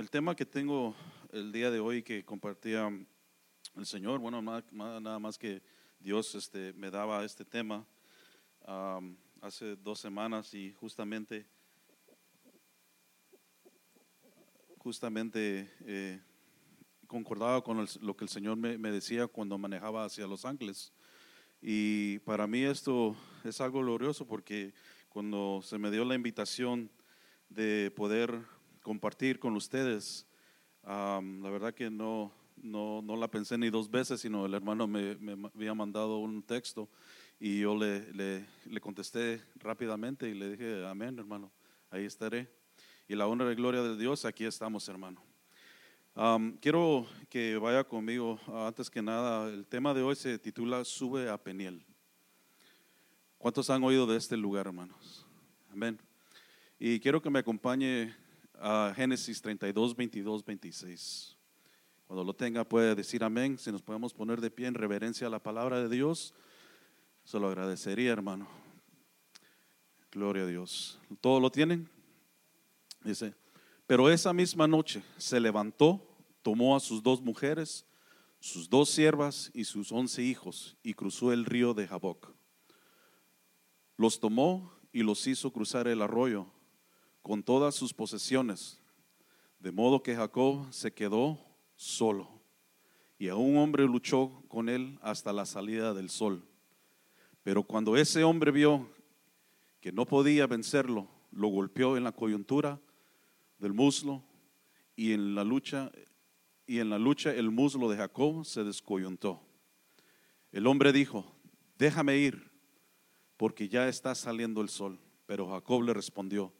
el tema que tengo el día de hoy que compartía el Señor, bueno, ma- nada más que Dios este, me daba este tema hace dos semanas y justamente, justamente eh, concordaba con el- lo que el Señor me, me decía cuando manejaba hacia Los Ángeles. Y para mí esto es algo glorioso porque cuando se me dio la invitación de poder compartir con ustedes, am, la verdad que no, no, no la pensé ni dos veces, sino el hermano me, me había mandado un texto y yo le, le, le contesté rápidamente y le dije, amén hermano, ahí estaré. Y la honra y gloria de Dios, aquí estamos hermano. Am, quiero que vaya conmigo, ah, antes que nada, el tema de hoy se titula Sube a Peniel. ¿Cuántos han oído de este lugar, hermanos? Amén. Y quiero que me acompañe a Génesis 32, 22, 26. Cuando lo tenga puede decir amén. Si nos podemos poner de pie en reverencia a la palabra de Dios, se lo agradecería, hermano. Gloria a Dios. ¿Todo lo tienen? Dice, pero esa misma noche se levantó, tomó a sus dos mujeres, sus dos siervas y sus once hijos y cruzó el río de Jaboc. Los tomó y los hizo cruzar el arroyo con todas sus posesiones, de modo que Jacob se quedó solo y a un hombre luchó con él hasta la salida del sol. Pero cuando ese hombre vio que no podía vencerlo, lo golpeó en la coyuntura del muslo y en la lucha y en la lucha el muslo de Jacob se descoyuntó. El hombre dijo, "Déjame ir, porque ya está saliendo el sol." Pero Jacob le respondió,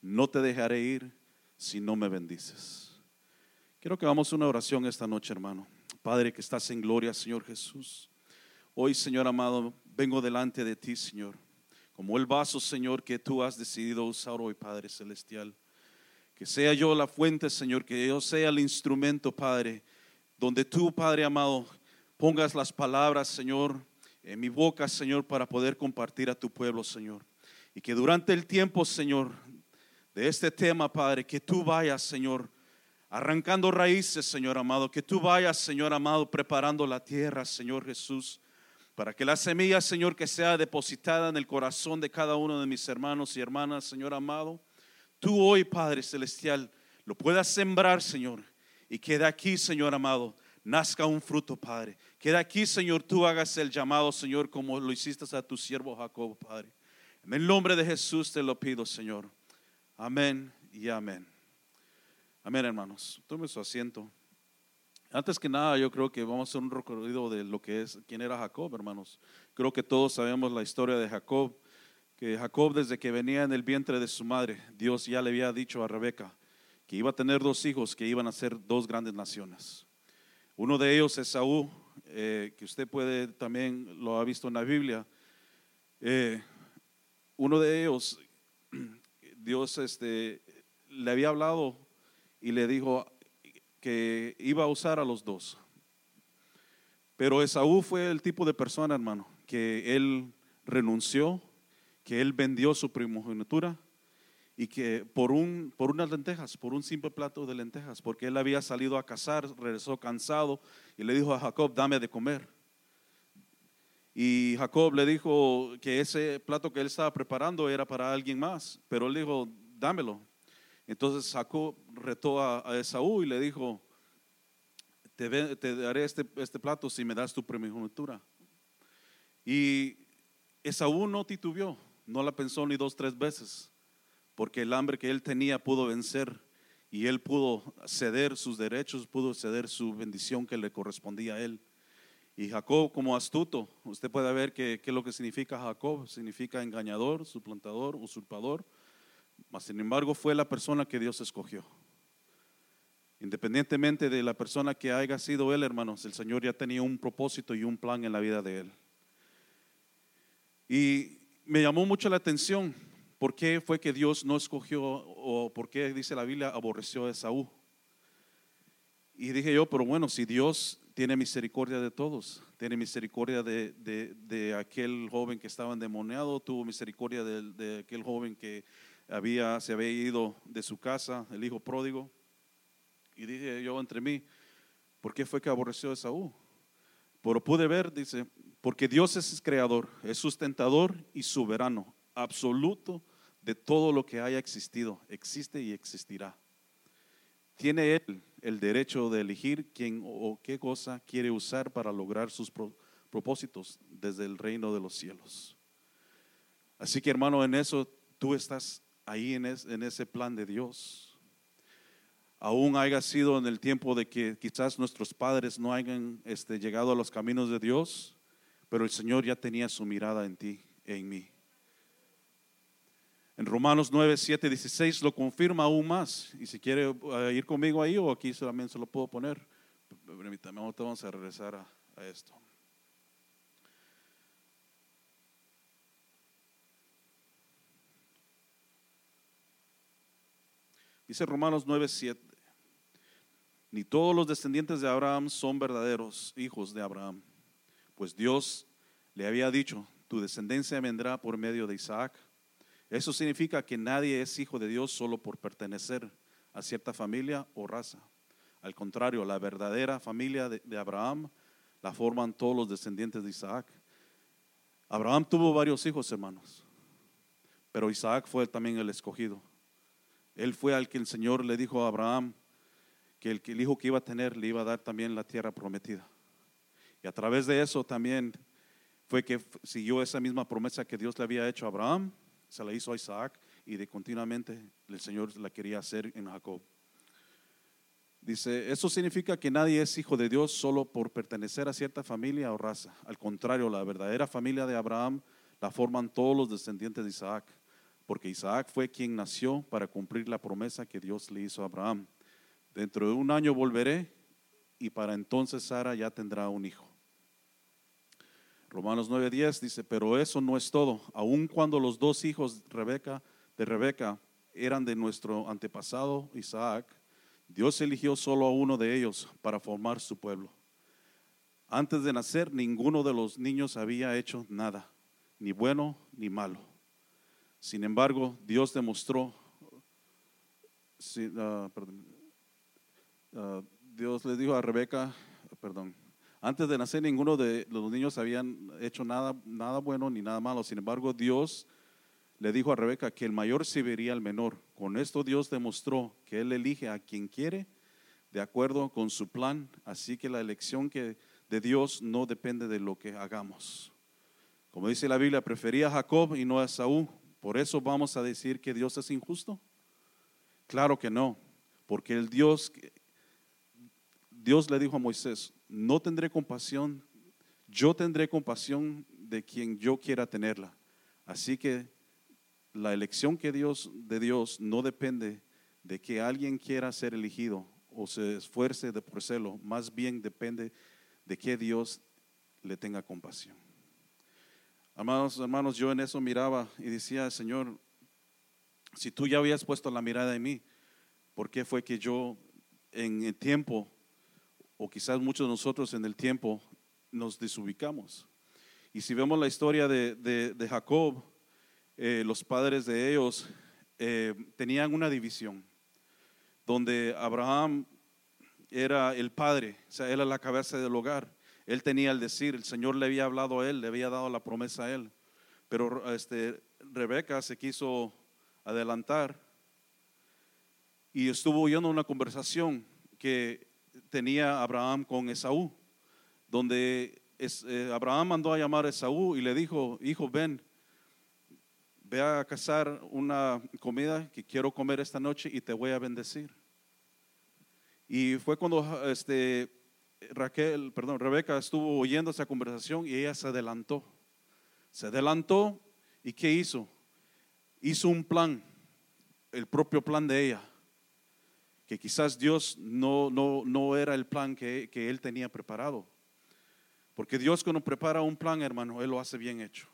"No te dejaré ir si no me bendices." Quiero que hagamos una oración esta noche, hermano. Padre que estás en gloria, Señor Jesús. Hoy, Señor amado, vengo delante de ti, Señor, como el vaso, Señor, que tú has decidido usar hoy, Padre Celestial. Que sea yo la fuente, Señor, que yo sea el instrumento, Padre, donde tú, Padre amado, pongas las palabras, Señor, en mi boca, Señor, para poder compartir a tu pueblo, Señor. Y que durante el tiempo, Señor, de este tema, Padre, que tú vayas, Señor, arrancando raíces, Señor amado, que tú vayas, Señor amado, preparando la tierra, Señor Jesús, para que la semilla, Señor, que sea depositada en el corazón de cada uno de mis hermanos y hermanas, Señor amado, tú hoy, Padre Celestial, lo puedas sembrar, Señor, y que de aquí, Señor amado, nazca un fruto, Padre. Que de aquí, Señor, tú hagas el llamado, Señor, como lo hiciste a tu siervo Jacob, Padre. En el nombre de Jesús te lo pido, Señor. Amén y amén. Amén, hermanos. Tome su asiento. Antes que nada, yo creo que vamos a hacer un recorrido de lo que es, quién era Jacob, hermanos. Creo que todos sabemos la historia de Jacob, que Jacob desde que venía en el vientre de su madre, Dios ya le había dicho a Rebeca que iba a tener dos hijos que iban a ser dos grandes naciones. Uno de ellos es Saúl, eh, que usted puede también lo ha visto en la Biblia. Eh, uno de ellos, Dios este, le había hablado y le dijo que iba a usar a los dos. Pero Esaú fue el tipo de persona, hermano, que él renunció, que él vendió su primogenitura y que por, un, por unas lentejas, por un simple plato de lentejas, porque él había salido a cazar, regresó cansado y le dijo a Jacob, dame de comer. Y Jacob le dijo que ese plato que él estaba preparando era para alguien más, pero él dijo, dámelo. Entonces Jacob retó a, a Esaú y le dijo, te, daré este, este plato si me das tu primogenitura. Y Esaú no titubeó, no la pensó ni dos, tres veces, porque el hambre que él tenía pudo vencer y él pudo ceder sus derechos, pudo ceder su bendición que le correspondía a él. Y Jacob como astuto, usted puede ver que, que lo que significa Jacob, significa engañador, suplantador, usurpador, mas sin embargo fue la persona que Dios escogió. Independientemente de la persona que haya sido él, hermanos, el Señor ya tenía un propósito y un plan en la vida de él. Y me llamó mucho la atención por qué fue que Dios no escogió o por qué dice la Biblia aborreció a Esaú. Y dije yo, pero bueno, si Dios tiene misericordia de todos, tiene misericordia de, de- de aquel joven que estaba endemoniado, tuvo misericordia de, aquel joven que había, se había ido de su casa, el hijo pródigo. Y dije yo entre mí, ¿por qué fue que aborreció a Esaú? Pero pude ver, dice, porque Dios es creador, es sustentador y soberano, absoluto de todo lo que haya existido, existe y existirá. Tiene él el derecho de elegir quién o qué cosa quiere usar para lograr sus propósitos desde el reino de los cielos. Así que hermano, en eso tú estás ahí en, ese plan de Dios. Aún haya sido en el tiempo de que quizás nuestros padres no hayan este, llegado a los caminos de Dios, pero el Señor ya tenía su mirada en ti e en mí. En Romanos 9, 7, 16 lo confirma aún más. Y si quiere eh, ir conmigo ahí o aquí solamente se lo puedo poner, permítame, vamos a regresar a esto. Dice Romanos 9:7, ni todos los descendientes de Abraham son verdaderos hijos de Abraham, pues Dios le había dicho, tu descendencia vendrá por medio de Isaac. Eso significa que nadie es hijo de Dios solo por pertenecer a cierta familia o raza. Al contrario, la verdadera familia de, Abraham la forman todos los descendientes de Isaac. Abraham tuvo varios hijos, hermanos, pero Isaac fue también el escogido. Él fue al que el Señor le dijo a Abraham que el hijo que iba a tener le iba a dar también la tierra prometida. Y a través de eso también fue que siguió esa misma promesa que Dios le había hecho a Abraham, se la hizo a Isaac y de continuamente el Señor la quería hacer en Jacob. Dice, eso significa que nadie es hijo de Dios solo por pertenecer a cierta familia o raza. Al contrario, la verdadera familia de Abraham la forman todos los descendientes de Isaac porque Isaac fue quien nació para cumplir la promesa que Dios le hizo a Abraham. Dentro de un año volveré y para entonces Sara ya tendrá un hijo. Romanos 9:10 dice, pero eso no es todo. Aun cuando los dos hijos de Rebeca, de Rebeca eran de nuestro antepasado Isaac, Dios eligió solo a uno de ellos para formar su pueblo. Antes de nacer, ninguno de los niños había hecho nada, ni bueno ni malo sin embargo, Dios demostró, ah, ah, Dios le dijo a Rebeca, perdón, antes de nacer ninguno de los niños habían hecho nada, nada bueno ni nada malo. Sin embargo, Dios le dijo a Rebeca que el mayor se vería al menor. Con esto Dios demostró que Él elige a quien quiere de acuerdo con su plan. Así que la elección que, de Dios no depende de lo que hagamos. Como dice la Biblia, prefería a Jacob y no a Saúl ¿Por eso vamos a decir que Dios es injusto? Claro que no, porque el Dios, Dios le dijo a Moisés, no tendré compasión, yo tendré compasión de quien yo quiera tenerla. Así que la elección que Dios de Dios no depende de que alguien quiera ser elegido o se esfuerce de por serlo, más bien depende de que Dios le tenga compasión. Amados hermanos, yo en eso miraba y decía, Señor, si tú ya habías puesto la mirada en mí, ¿por qué fue que yo en el tiempo, o quizás muchos de nosotros en el tiempo, nos desubicamos? Y si vemos la historia de, Jacob, eh, los padres de ellos eh, tenían una división, donde Abraham era el padre, o sea, era la cabeza del hogar. Él tenía el decir, el Señor le había hablado a él, le había dado la promesa a él. Pero este, Rebeca se quiso adelantar y estuvo oyendo una conversación que tenía Abraham con Esaú, donde eh, Abraham mandó a llamar a Esaú y le dijo, hijo, ven, ve a cazar una comida que quiero comer esta noche y te voy a bendecir. Y fue cuando este, Raquel, perdón, Rebeca estuvo oyendo esa conversación y ella se adelantó. Se adelantó y ¿qué hizo? Hizo un plan, el propio plan de ella, que quizás Dios no, no, no era el plan que, que él tenía preparado. Porque Dios cuando prepara un plan, hermano, Él lo hace bien hecho.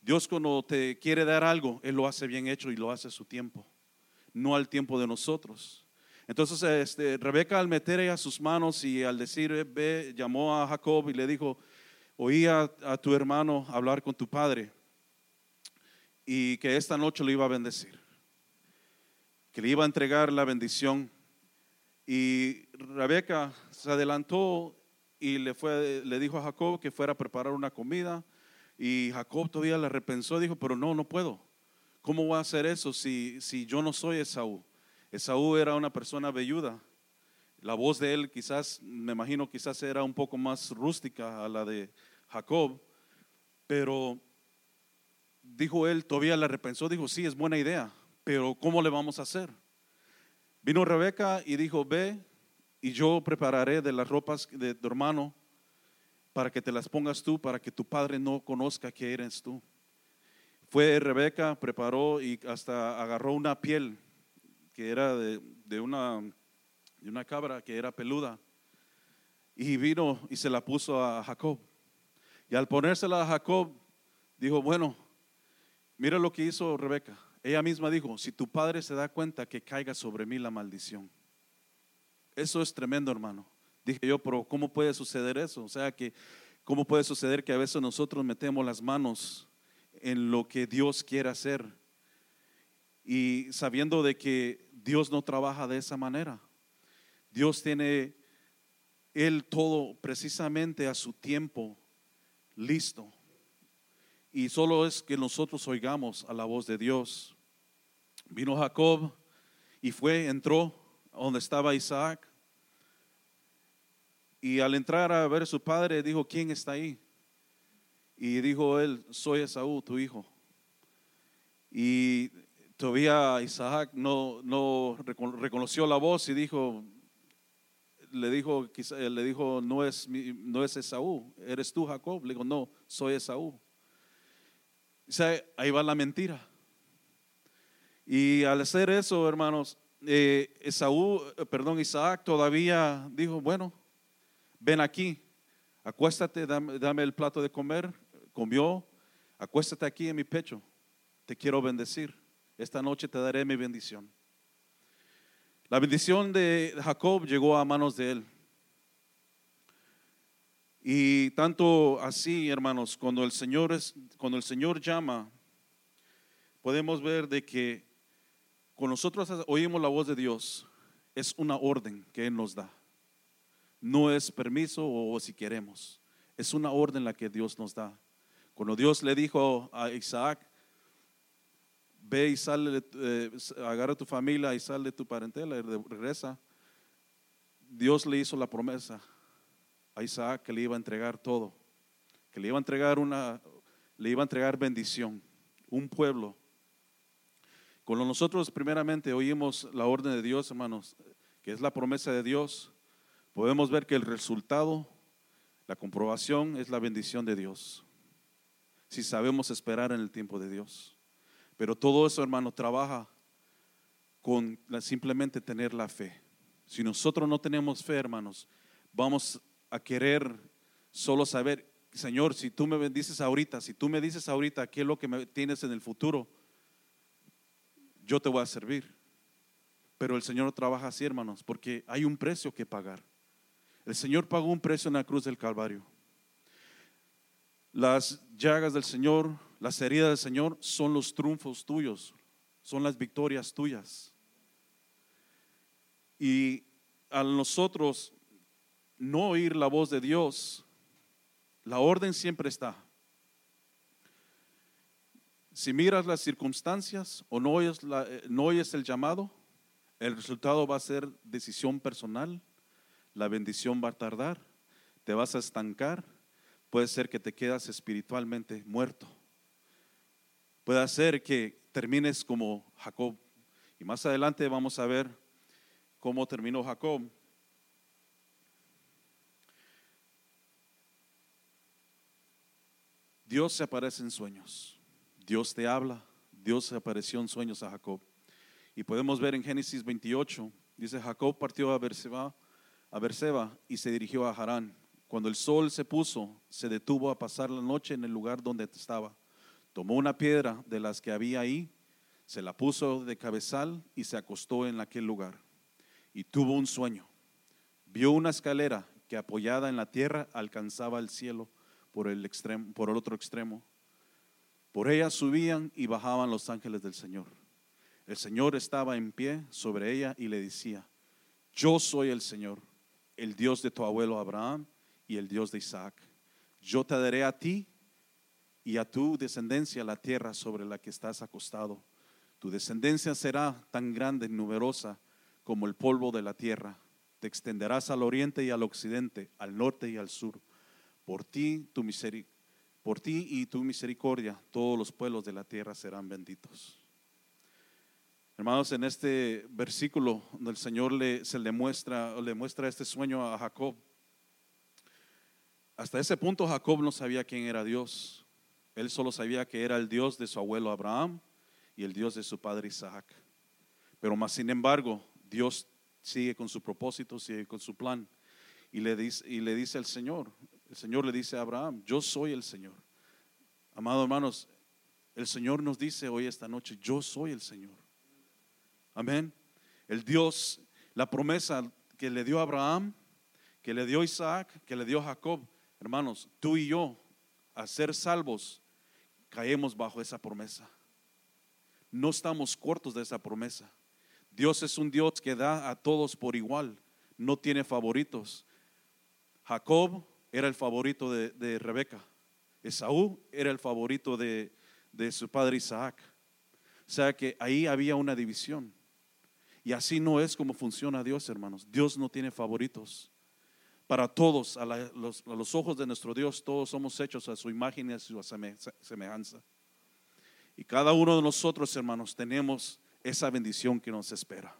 Dios cuando te quiere dar algo, Él lo hace bien hecho y lo hace a su tiempo, no al tiempo de nosotros. Entonces este, Rebeca al meter ella sus manos y al decir, ve, llamó a Jacob y le dijo, oí a, tu hermano hablar con tu padre y que esta noche lo iba a bendecir, que le iba a entregar la bendición. Y Rebeca se adelantó y le, fue, le dijo a Jacob que fuera a preparar una comida. Y Jacob todavía le repensó, dijo, pero no, no puedo. ¿Cómo voy a hacer eso si, si yo no soy Esaú? Esaú era una persona velluda. La voz de él quizás, me imagino, quizás era un poco más rústica a la de Jacob. Pero dijo él, todavía le repensó, dijo, sí, es buena idea, pero ¿cómo le vamos a hacer? Vino Rebeca y dijo, ve y yo prepararé de las ropas de tu hermano para que te las pongas tú, para que tu padre no conozca que eres tú. Fue Rebeca, preparó y hasta agarró una piel que era de, una, de una cabra que era peluda y vino y se la puso a Jacob. Y al ponérsela a Jacob, dijo, bueno, mira lo que hizo Rebeca. Ella misma dijo, si tu padre se da cuenta que caiga sobre mí la maldición. Eso es tremendo, hermano. Dije yo, pero ¿cómo puede suceder eso? O sea, que ¿cómo puede suceder que a veces nosotros metemos las manos en lo que Dios quiere hacer y sabiendo de que Dios no trabaja de esa manera? Dios tiene Él todo precisamente a su tiempo listo. Y solo es que nosotros oigamos a la voz de Dios. Vino Jacob y fue, entró donde estaba Isaac y al entrar a ver a su padre, dijo, ¿quién está ahí? Y dijo él, soy Esaú, tu hijo. Y todavía Isaac no, no reconoció la voz y dijo, le dijo, le dijo, no es, no es Esaú, eres tú Jacob. Le dijo, no, soy Esaú. Ahí va la mentira. Y al hacer eso, hermanos, eh, Esaú, eh, perdón, Isaac todavía dijo, bueno, ven aquí, acuéstate, dame, el plato de comer, comió, acuéstate aquí en mi pecho, te quiero bendecir, esta noche te daré mi bendición. La bendición de Jacob llegó a manos de él. Y tanto así, hermanos, cuando el Señor cuando el Señor llama, podemos ver de que cuando nosotros oímos la voz de Dios, es una orden que Él nos da. No es permiso o, si queremos. Es una orden la que Dios nos da. Cuando Dios le dijo a Isaac, ve y sale, eh, agarra tu familia y sale de tu parentela y regresa, Dios le hizo la promesa a Isaac que le iba a entregar todo, que le iba a entregar una, le iba a entregar bendición, un pueblo. Cuando nosotros primeramente oímos la orden de Dios, hermanos, que es la promesa de Dios, podemos ver que el resultado, la comprobación es la bendición de Dios. Si sabemos esperar en el tiempo de Dios. Pero todo eso, hermano, trabaja con simplemente tener la fe. Si nosotros no tenemos fe, hermanos, vamos a querer solo saber, Señor, si tú me bendices ahorita, si tú me dices ahorita qué es lo que me tienes en el futuro, yo te voy a servir. Pero el Señor trabaja así, hermanos, porque hay un precio que pagar. El Señor pagó un precio en la cruz del Calvario. Las llagas del Señor, las heridas del Señor son los triunfos tuyos, son las victorias tuyas. Y a nosotros no oír la voz de Dios, la orden siempre está. Si miras las circunstancias o no oyes, eh, no oyes el llamado, el resultado va a ser decisión personal la bendición va a tardar, te vas a estancar, puede ser que te quedas espiritualmente muerto. Puede ser que termines como Jacob. Y más adelante vamos a ver cómo terminó Jacob. Dios se aparece en sueños. Dios te habla. Dios se apareció en sueños a Jacob. Y podemos ver en Génesis 28, dice Jacob partió a Berseba a Berseba y se dirigió a Harán. Cuando el sol se puso, se detuvo a pasar la noche en el lugar donde estaba. Tomó una piedra de las que había ahí, se la puso de cabezal y se acostó en aquel lugar. Y tuvo un sueño. Vio una escalera que apoyada en la tierra alcanzaba el cielo por el, extremo, por el otro extremo. Por ella subían y bajaban los ángeles del Señor. El Señor estaba en pie sobre ella y le decía, yo soy el Señor, el Dios de tu abuelo Abraham y el Dios de Isaac. Yo te daré a ti y a tu descendencia la tierra sobre la que estás acostado. Tu descendencia será tan grande y numerosa como el polvo de la tierra. Te extenderás al oriente y al occidente, al norte y al sur. Por ti, tu y tu misericordia, todos los pueblos de la tierra serán benditos. Hermanos, en este versículo donde el Señor se le muestra, le muestra este sueño a Jacob, hasta ese punto Jacob no sabía quién era Dios. Él solo sabía que era el Dios de su abuelo Abraham y el Dios de su padre Isaac. Pero más sin embargo, Dios sigue con su propósito, sigue con su plan. Y le dice, y le dice al Señor, el Señor le dice a Abraham, yo soy el Señor. Amados hermanos, el Señor nos dice hoy esta noche, yo soy el Señor. Amén. El Dios, la promesa que le dio a Abraham, que le dio Isaac, que le dio Jacob, hermanos, tú y yo, a ser salvos, caemos bajo esa promesa. No estamos cortos de esa promesa. Dios es un Dios que da a todos por igual, no tiene favoritos. Jacob era el favorito de, Rebeca, Esaú era el favorito de, de su padre Isaac. O sea que ahí había una división. Y así no es como funciona Dios, hermanos. Dios no tiene favoritos. Para todos, a, los, ojos de nuestro Dios, todos somos hechos a su imagen y a su semejanza. Y cada uno de nosotros, hermanos, tenemos esa bendición que nos espera.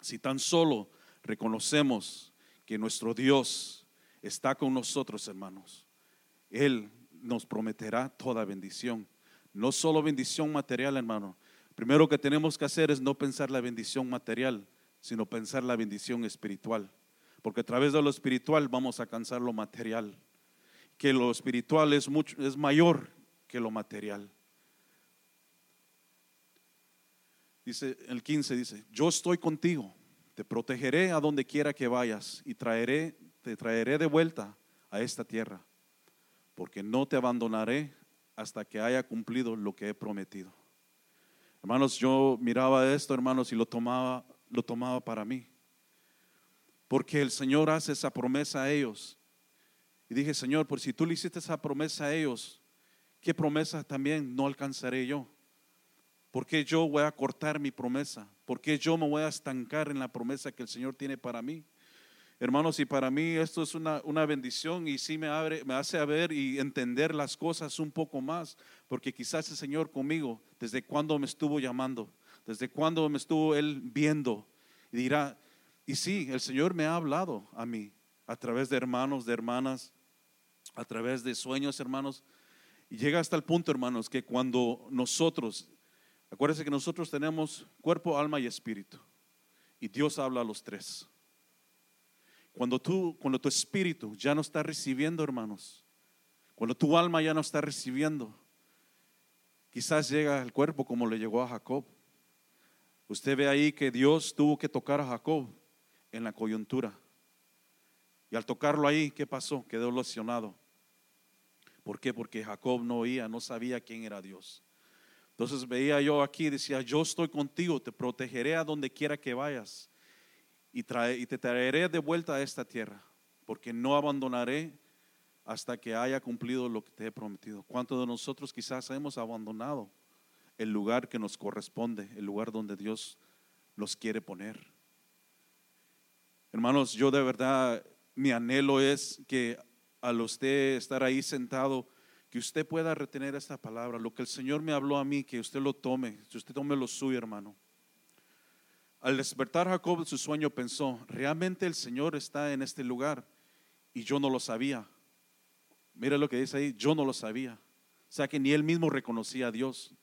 Si tan solo reconocemos que nuestro Dios está con nosotros, hermanos, Él nos prometerá toda bendición. No solo bendición material, hermano, Primero que tenemos que hacer es no pensar la bendición material, sino pensar la bendición espiritual. Porque a través de lo espiritual vamos a alcanzar lo material. Que lo espiritual es, mucho, es mayor que lo material. Dice el 15 dice, "Yo estoy contigo, te protegeré a donde quiera que vayas y traeré te traeré de vuelta a esta tierra, porque no te abandonaré hasta que haya cumplido lo que he prometido." Hermanos, yo miraba esto, hermanos, y lo tomaba, lo tomaba para mí. Porque el Señor hace esa promesa a ellos. Y dije, Señor, por si tú le hiciste esa promesa a ellos, ¿qué promesa también no alcanzaré yo? ¿Por qué yo voy a cortar mi promesa? ¿Por qué yo me voy a estancar en la promesa que el Señor tiene para mí? Hermanos, y para mí esto es una, bendición y sí me, abre, me hace ver y entender las cosas un poco más, porque quizás el Señor conmigo, desde cuando me estuvo llamando, desde cuando me estuvo Él viendo, y dirá, y sí, el Señor me ha hablado a mí, a través de hermanos, de hermanas, a través de sueños, hermanos, y llega hasta el punto, hermanos, que cuando nosotros, acuérdense que nosotros tenemos cuerpo, alma y espíritu, y Dios habla a los tres. Cuando tú, cuando tu espíritu ya no está recibiendo, hermanos, cuando tu alma ya no está recibiendo, quizás llega el cuerpo como le llegó a Jacob. Usted ve ahí que Dios tuvo que tocar a Jacob en la coyuntura. Y al tocarlo ahí, ¿qué pasó? Quedó lesionado. ¿Por qué? Porque Jacob no oía, no sabía quién era Dios. Entonces veía yo aquí, decía, yo estoy contigo, te protegeré a donde quiera que vayas y, te traeré de vuelta a esta tierra, porque no abandonaré hasta que haya cumplido lo que te he prometido. ¿Cuántos de nosotros quizás hemos abandonado el lugar que nos corresponde, el lugar donde Dios nos quiere poner? Hermanos, yo de verdad, mi anhelo es que al usted estar ahí sentado, que usted pueda retener esta palabra, lo que el Señor me habló a mí, que usted lo tome, que usted tome lo suyo, hermano. Al despertar Jacob su sueño pensó, realmente el Señor está en este lugar y yo no lo sabía. Mira lo que dice ahí, yo no lo sabía. O sea que ni él mismo reconocía a Dios.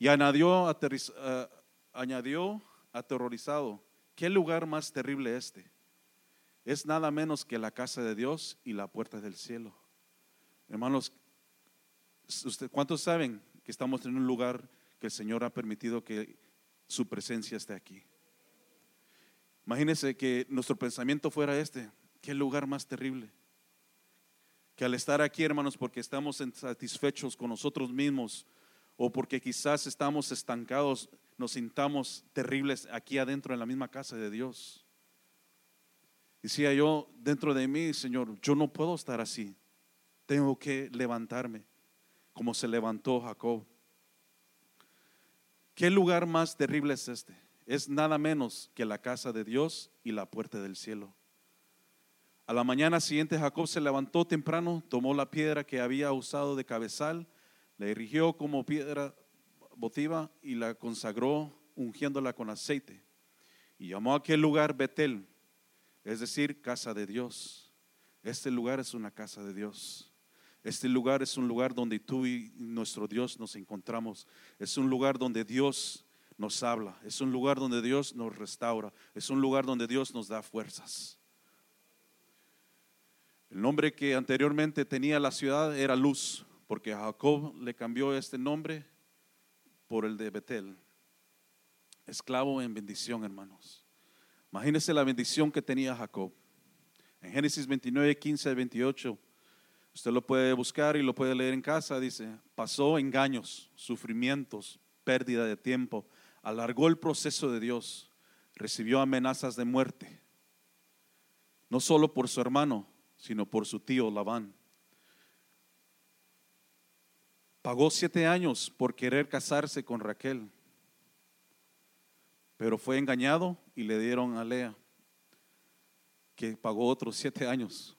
Y añadió, uh, añadió aterrorizado, ¿qué lugar más terrible este? Es nada menos que la casa de Dios y la puerta del cielo. Hermanos, ¿cuántos saben que estamos en un lugar que el Señor ha permitido que su presencia esté aquí. Imagínense que nuestro pensamiento fuera este, qué lugar más terrible. Que al estar aquí, hermanos, porque estamos satisfechos con nosotros mismos o porque quizás estamos estancados, nos sintamos terribles aquí adentro en la misma casa de Dios. Decía yo dentro de mí, Señor, yo no puedo estar así. Tengo que levantarme como se levantó Jacob. ¿Qué lugar más terrible es este? Es nada menos que la casa de Dios y la puerta del cielo. A la mañana siguiente Jacob se levantó temprano, tomó la piedra que había usado de cabezal, la erigió como piedra votiva y la consagró ungiéndola con aceite. Y llamó a aquel lugar Betel, es decir, casa de Dios. Este lugar es una casa de Dios. Este lugar es un lugar donde tú y nuestro Dios nos encontramos. Es un lugar donde Dios nos habla. Es un lugar donde Dios nos restaura. Es un lugar donde Dios nos da fuerzas. El nombre que anteriormente tenía la ciudad era Luz, porque Jacob le cambió este nombre por el de Betel. Esclavo en bendición, hermanos. Imagínense la bendición que tenía Jacob. En Génesis 29, 15 28, usted lo puede buscar y lo puede leer en casa, dice, pasó engaños, sufrimientos, pérdida de tiempo, alargó el proceso de Dios, recibió amenazas de muerte, no solo por su hermano, sino por su tío Labán. Pagó siete años por querer casarse con Raquel, pero fue engañado y le dieron a Lea, que pagó otros siete años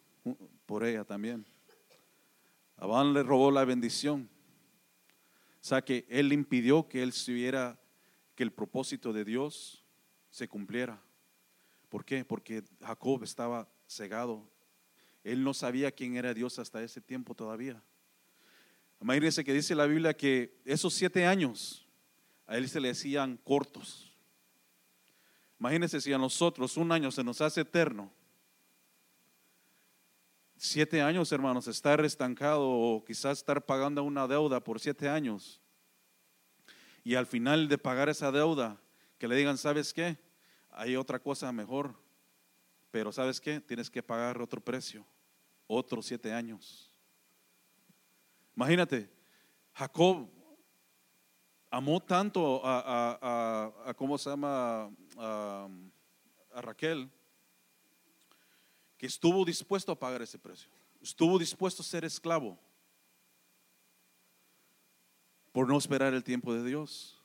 por ella también. Labán le robó la bendición. O sea que él impidió que él estuviera, que el propósito de Dios se cumpliera. ¿Por qué? Porque Jacob estaba cegado él no sabía quién era Dios hasta ese tiempo todavía. Imagínense que dice la Biblia que esos siete años a él se le hacían cortos. Imagínense si a nosotros un año se nos hace eterno. Siete años, hermanos, estar estancado o quizás estar pagando una deuda por siete años. Y al final de pagar esa deuda, que le digan, ¿sabes qué? Hay otra cosa mejor. Pero ¿sabes qué? Tienes que pagar otro precio otros siete años. Imagínate, Jacob amó tanto a, ¿cómo se llama? A, a Raquel, que estuvo dispuesto a pagar ese precio. Estuvo dispuesto a ser esclavo por no esperar el tiempo de Dios.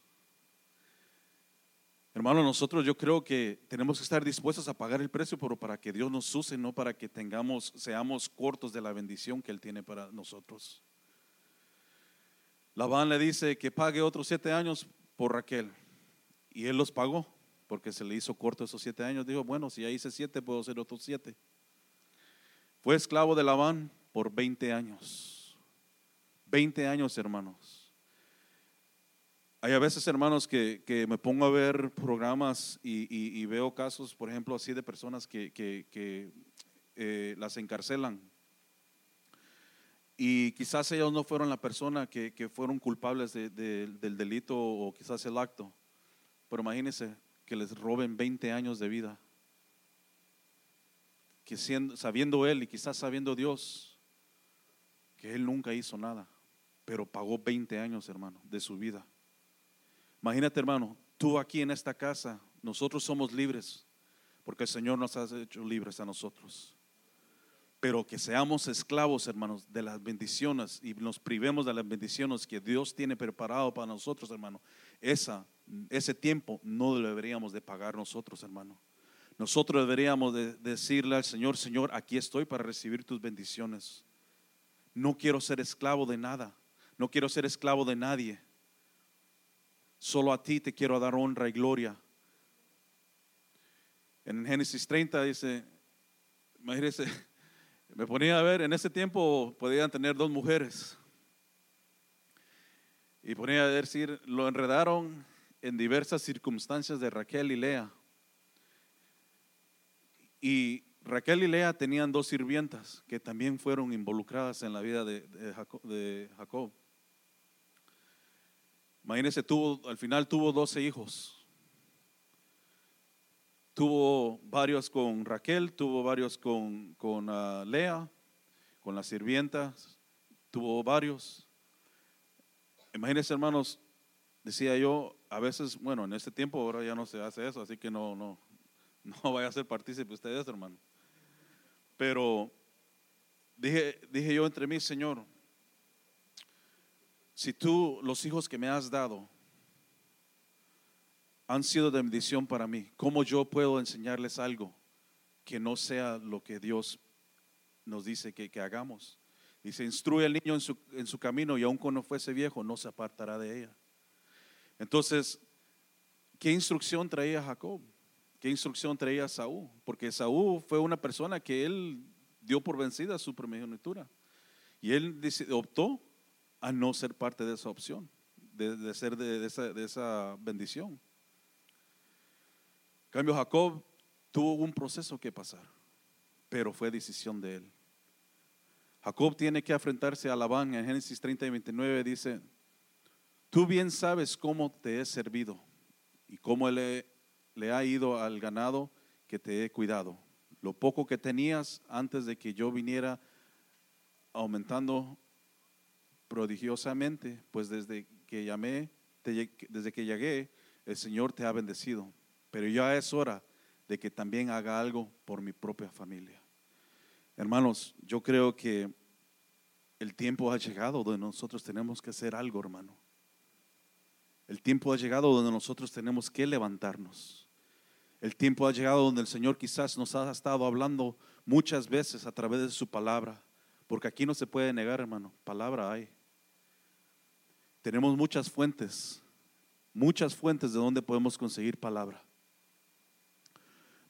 Hermano, nosotros yo creo que tenemos que estar dispuestos a pagar el precio, pero para que Dios nos use, no para que tengamos, seamos cortos de la bendición que Él tiene para nosotros. Labán le dice que pague otros siete años por Raquel. Y él los pagó, porque se le hizo corto esos siete años. Dijo, bueno, si ya hice siete, puedo hacer otros siete. Fue esclavo de Labán por 20 años. 20 años, hermanos. Hay a veces, hermanos, que, me pongo a ver programas y, veo casos, por ejemplo, así de personas que, eh, las encarcelan. Y quizás ellos no fueron la persona que, fueron culpables del delito o quizás el acto. Pero imagínense que les roben 20 años de vida. Que sabiendo él y quizás sabiendo Dios que él nunca hizo nada, pero pagó 20 años, hermano, de su vida. Imagínate, hermano, tú aquí en esta casa, nosotros somos libres, porque el Señor nos ha hecho libres a nosotros. Pero que seamos esclavos, hermanos, de las bendiciones y nos privemos de las bendiciones que Dios tiene preparado para nosotros, hermano. Esa, ese tiempo no deberíamos de pagar nosotros, hermano. Nosotros deberíamos de decirle al Señor, Señor, aquí estoy para recibir tus bendiciones. No quiero ser esclavo de nada. No quiero ser esclavo de nadie. Solo a ti te quiero dar honra y gloria. En Génesis 30 dice, imagínese, me ponía a ver, en ese tiempo podían tener dos mujeres. Y ponía a decir, lo enredaron en diversas circunstancias de Raquel y Lea. Y Raquel y Lea tenían dos sirvientas que también fueron involucradas en la vida de, Jacob. Imagínense, tuvo, al final tuvo 12 hijos. Tuvo varios con Raquel, tuvo varios con, con ah, Lea, con las sirvientas, tuvo varios. Imagínense, hermanos, decía yo, a veces, bueno, en este tiempo ahora ya no se hace eso, así que no, no, no vaya a ser partícipe ustedes, hermano. Pero dije, dije yo entre mí, Señor, si tú, los hijos que me has dado, han sido de bendición para mí, ¿cómo yo puedo enseñarles algo que no sea lo que Dios nos dice que, que hagamos? Dice, instruye al niño en su, en su camino y aun cuando fuese viejo no se apartará de ella. Entonces, ¿qué instrucción traía Jacob? ¿Qué instrucción traía Saúl? Porque Saúl fue una persona que él dio por vencida su primogenitura. Y él optó a no ser parte de esa opción, de, ser de, esa, de esa bendición. En cambio, Jacob tuvo un proceso que pasar, pero fue decisión de él. Jacob tiene que enfrentarse a Labán en Génesis 30 y 29, dice, tú bien sabes cómo te he servido y cómo le, le ha ido al ganado que te he cuidado. Lo poco que tenías antes de que yo viniera aumentando prodigiosamente, pues desde que llamé, desde que llegué, el Señor te ha bendecido. Pero ya es hora de que también haga algo por mi propia familia. Hermanos, yo creo que el tiempo ha llegado donde nosotros tenemos que hacer algo, hermano. El tiempo ha llegado donde nosotros tenemos que levantarnos. El tiempo ha llegado donde el Señor quizás nos ha estado hablando muchas veces a través de su palabra, porque aquí no se puede negar, hermano, palabra hay. Tenemos muchas fuentes, muchas fuentes de donde podemos conseguir palabra.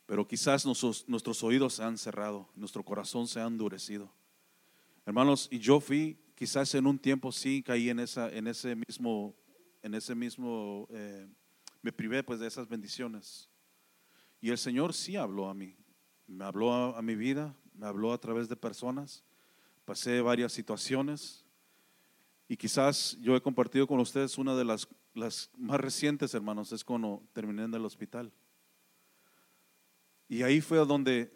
Pero quizás nuestros, oídos se han cerrado, nuestro corazón se ha endurecido. Hermanos, y yo fui, quizás en un tiempo sí caí en, esa, en ese mismo, en ese mismo, eh, me privé pues de esas bendiciones. Y el Señor sí habló a mí, me habló a, mi vida, me habló a través de personas, pasé varias situaciones y quizás yo he compartido con ustedes una de las, las más recientes, hermanos, es cuando terminé en el hospital. Y ahí fue donde,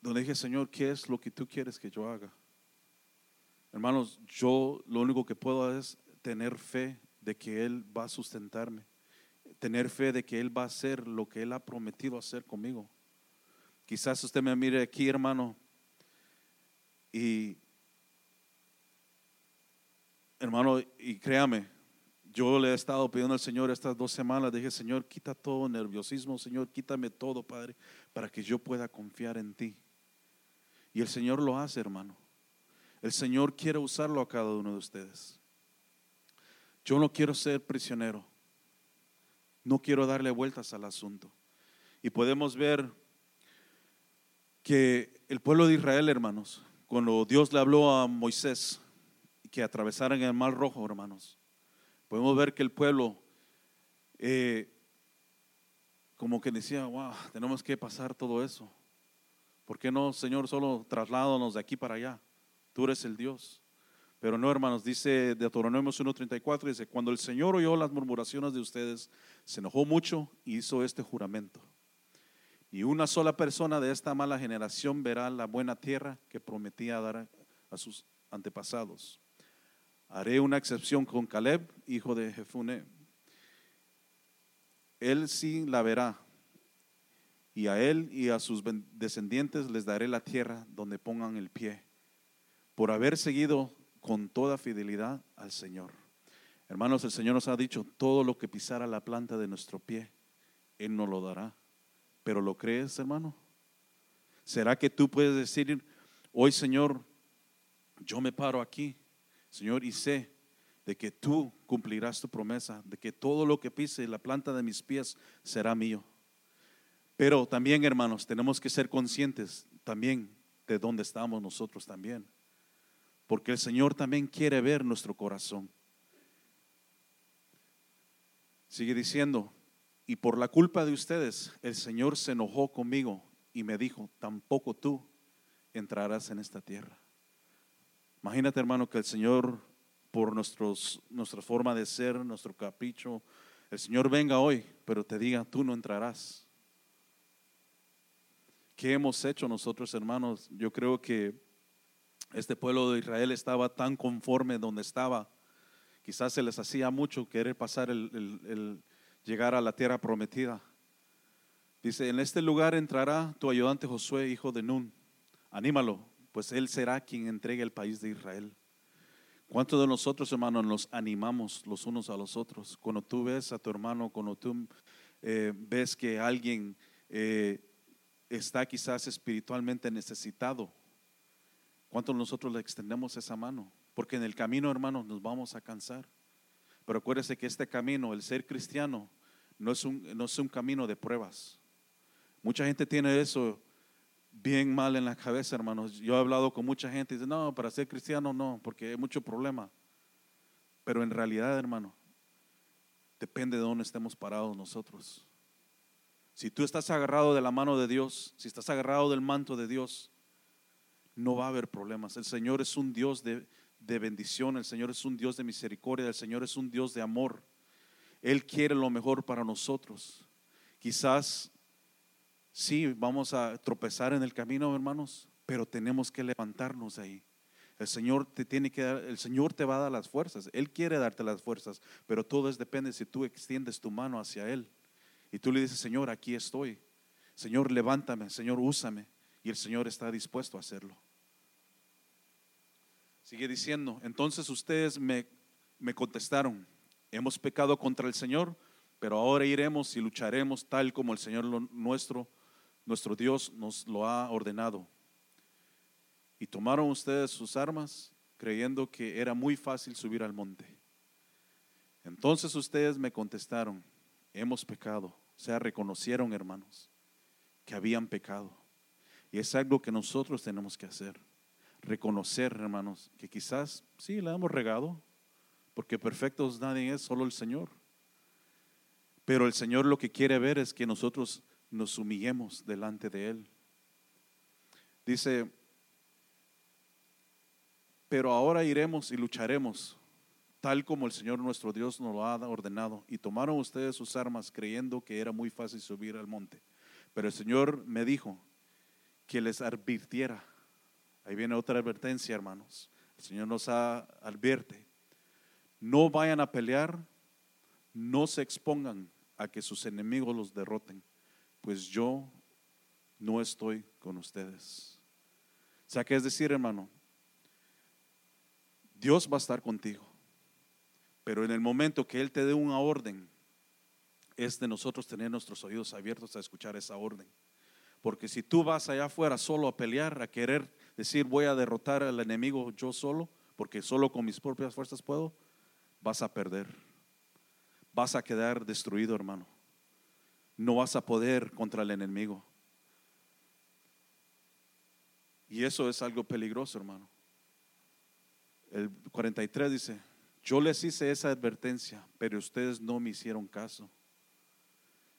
donde dije, Señor, ¿qué es lo que tú quieres que yo haga? Hermanos, yo lo único que puedo es tener fe de que Él va a sustentarme tener fe de que Él va a hacer lo que Él ha prometido hacer conmigo. Quizás usted me mire aquí, hermano, y hermano, y créame, yo le he estado pidiendo al Señor estas dos semanas, dije, Señor, quita todo nerviosismo, Señor, quítame todo, Padre, para que yo pueda confiar en ti. Y el Señor lo hace, hermano. El Señor quiere usarlo a cada uno de ustedes. Yo no quiero ser prisionero. No quiero darle vueltas al asunto. Y podemos ver que el pueblo de Israel, hermanos, cuando Dios le habló a Moisés que atravesaran el mar rojo, hermanos, podemos ver que el pueblo, eh, como que decía, wow, tenemos que pasar todo eso. ¿Por qué no, Señor, solo trasládanos de aquí para allá? Tú eres el Dios. Pero no, hermanos, dice Deuteronomio 1.34, dice, cuando el Señor oyó las murmuraciones de ustedes, se enojó mucho y hizo este juramento. Y una sola persona de esta mala generación verá la buena tierra que prometía dar a sus antepasados. Haré una excepción con Caleb, hijo de Jefune. Él sí la verá, y a él y a sus descendientes les daré la tierra donde pongan el pie, por haber seguido con toda fidelidad al Señor. Hermanos, el Señor nos ha dicho, todo lo que pisara la planta de nuestro pie, Él nos lo dará. ¿Pero lo crees, hermano? ¿Será que tú puedes decir, hoy Señor, yo me paro aquí, Señor, y sé de que tú cumplirás tu promesa, de que todo lo que pise la planta de mis pies será mío? Pero también, hermanos, tenemos que ser conscientes también de dónde estamos nosotros también porque el Señor también quiere ver nuestro corazón. Sigue diciendo, y por la culpa de ustedes, el Señor se enojó conmigo y me dijo, tampoco tú entrarás en esta tierra. Imagínate, hermano, que el Señor, por nuestra forma de ser, nuestro capricho, el Señor venga hoy, pero te diga, tú no entrarás. ¿Qué hemos hecho nosotros, hermanos? Yo creo que este pueblo de Israel estaba tan conforme donde estaba Quizás se les hacía mucho querer pasar el, el- llegar a la tierra prometida. Dice, en este lugar entrará tu ayudante Josué, hijo de Nun. Anímalo, pues él será quien entregue el país de Israel. ¿Cuántos de nosotros, hermanos, nos animamos los unos a los otros? Cuando tú ves a tu hermano, cuando tú eh, ves que alguien eh, está quizás espiritualmente necesitado, ¿cuántos nosotros le extendemos esa mano? Porque en el camino, hermanos, nos vamos a cansar. Pero acuérdese que este camino, el ser cristiano, no es un, no es un camino de pruebas. Mucha gente tiene eso bien mal en la cabeza, hermanos. Yo he hablado con mucha gente y dice, no, para ser cristiano no, porque hay mucho problema. Pero en realidad, hermano, depende de dónde estemos parados nosotros. Si tú estás agarrado de la mano de Dios, si estás agarrado del manto de Dios, no va a haber problemas. El Señor es un Dios de, de bendición, el Señor es un Dios de misericordia, el Señor es un Dios de amor. Él quiere lo mejor para nosotros. Quizás sí vamos a tropezar en el camino, hermanos, pero tenemos que levantarnos de ahí. El Señor te tiene que dar, el Señor te va a dar las fuerzas. Él quiere darte las fuerzas, pero todo es depende si tú extiendes tu mano hacia Él. Y tú le dices, Señor, aquí estoy. Señor, levántame, Señor, úsame. Y el Señor está dispuesto a hacerlo. Sigue diciendo, entonces ustedes me, me contestaron, hemos pecado contra el Señor, pero ahora iremos y lucharemos tal como el Señor nuestro, nuestro Dios nos lo ha ordenado. Y tomaron ustedes sus armas creyendo que era muy fácil subir al monte. Entonces ustedes me contestaron, hemos pecado. O sea, reconocieron, hermanos, que habían pecado. Y es algo que nosotros tenemos que hacer. Reconocer, hermanos, que quizás sí la hemos regado, porque perfectos nadie es, solo el Señor. Pero el Señor lo que quiere ver es que nosotros nos humillemos delante de Él. Dice, pero ahora iremos y lucharemos, tal como el Señor nuestro Dios nos lo ha ordenado. Y tomaron ustedes sus armas creyendo que era muy fácil subir al monte. Pero el Señor me dijo que les advirtiera. Ahí viene otra advertencia, hermanos. El Señor nos advierte. No vayan a pelear, no se expongan a que sus enemigos los derroten, pues yo no estoy con ustedes. O sea, que es decir, hermano, Dios va a estar contigo, pero en el momento que Él te dé una orden, es de nosotros tener nuestros oídos abiertos a escuchar esa orden. Porque si tú vas allá afuera solo a pelear, a querer decir voy a derrotar al enemigo yo solo, porque solo con mis propias fuerzas puedo, vas a perder. Vas a quedar destruido, hermano. No vas a poder contra el enemigo. Y eso es algo peligroso, hermano. El 43 dice, yo les hice esa advertencia, pero ustedes no me hicieron caso,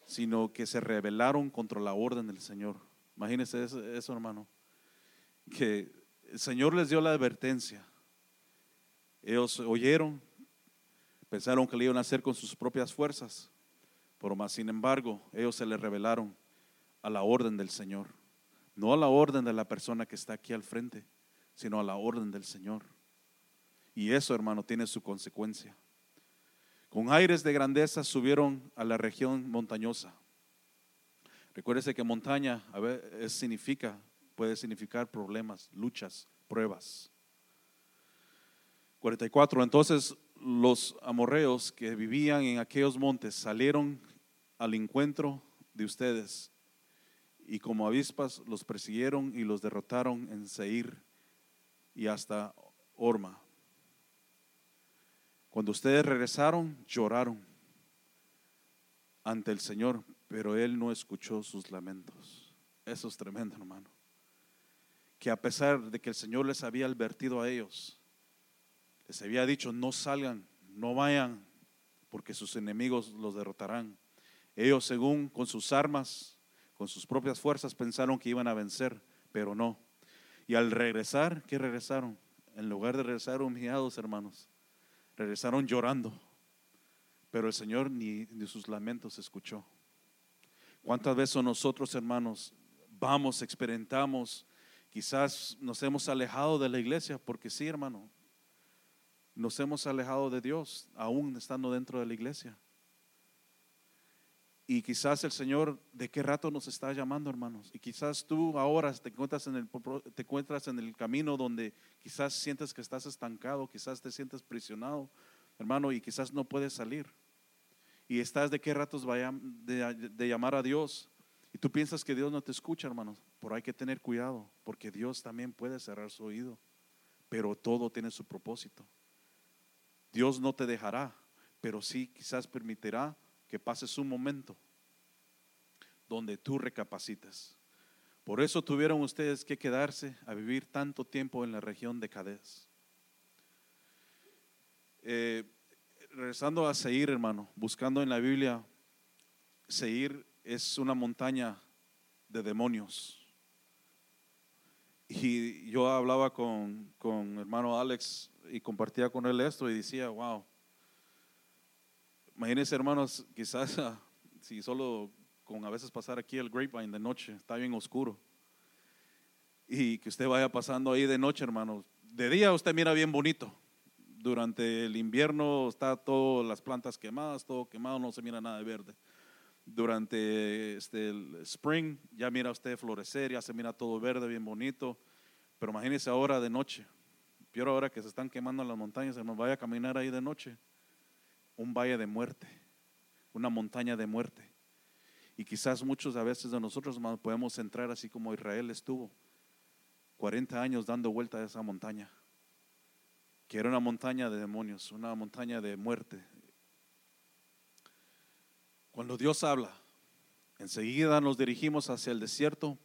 sino que se rebelaron contra la orden del Señor. Imagínense eso, hermano, que el Señor les dio la advertencia. Ellos oyeron, pensaron que le iban a hacer con sus propias fuerzas, pero más sin embargo, ellos se le rebelaron a la orden del Señor, no a la orden de la persona que está aquí al frente, sino a la orden del Señor. Y eso, hermano, tiene su consecuencia. Con aires de grandeza subieron a la región montañosa. Recuérdese que montaña a ver, significa, puede significar problemas, luchas, pruebas. 44. Entonces los amorreos que vivían en aquellos montes salieron al encuentro de ustedes y como avispas los persiguieron y los derrotaron en Seir y hasta Orma. Cuando ustedes regresaron, lloraron ante el Señor, pero Él no escuchó sus lamentos. Eso es tremendo, hermano. Que a pesar de que el Señor les había advertido a ellos, les había dicho, no salgan, no vayan, porque sus enemigos los derrotarán. Ellos, según con sus armas, con sus propias fuerzas, pensaron que iban a vencer, pero no. Y al regresar, ¿qué regresaron? En lugar de regresar humillados, hermanos, regresaron llorando. Pero el Señor ni, ni sus lamentos escuchó. ¿Cuántas veces nosotros, hermanos, vamos, experimentamos, quizás nos hemos alejado de la iglesia? Porque sí, hermano, nos hemos alejado de Dios, aún estando dentro de la iglesia. Y quizás el Señor, ¿de qué rato nos está llamando, hermanos? Y quizás tú ahora te encuentras en el, te encuentras en el camino donde quizás sientes que estás estancado, quizás te sientes prisionado, hermano, y quizás no puedes salir. Y estás de qué ratos de, de llamar a Dios. Y tú piensas que Dios no te escucha, hermanos. Pero hay que tener cuidado, porque Dios también puede cerrar su oído. Pero todo tiene su propósito. Dios no te dejará, pero sí quizás permitirá que pases un momento donde tú recapacites. Por eso tuvieron ustedes que quedarse a vivir tanto tiempo en la región de Cadés. Eh, regresando a Seir, hermano, buscando en la Biblia, Seir es una montaña de demonios. Y yo hablaba con, con hermano Alex y compartía con él esto y decía, wow, Imagínense, hermanos, quizás ah, si solo con a veces pasar aquí el grapevine de noche, está bien oscuro. Y que usted vaya pasando ahí de noche, hermanos. De día usted mira bien bonito. Durante el invierno está todas las plantas quemadas, todo quemado, no se mira nada de verde. Durante este, el spring ya mira usted florecer, ya se mira todo verde, bien bonito. Pero imagínese ahora de noche. Peor ahora que se están quemando las montañas, hermanos, vaya a caminar ahí de noche un valle de muerte, una montaña de muerte. Y quizás muchos a veces de nosotros podemos entrar así como Israel estuvo, 40 años dando vuelta a esa montaña, que era una montaña de demonios, una montaña de muerte. Cuando Dios habla, enseguida nos dirigimos hacia el desierto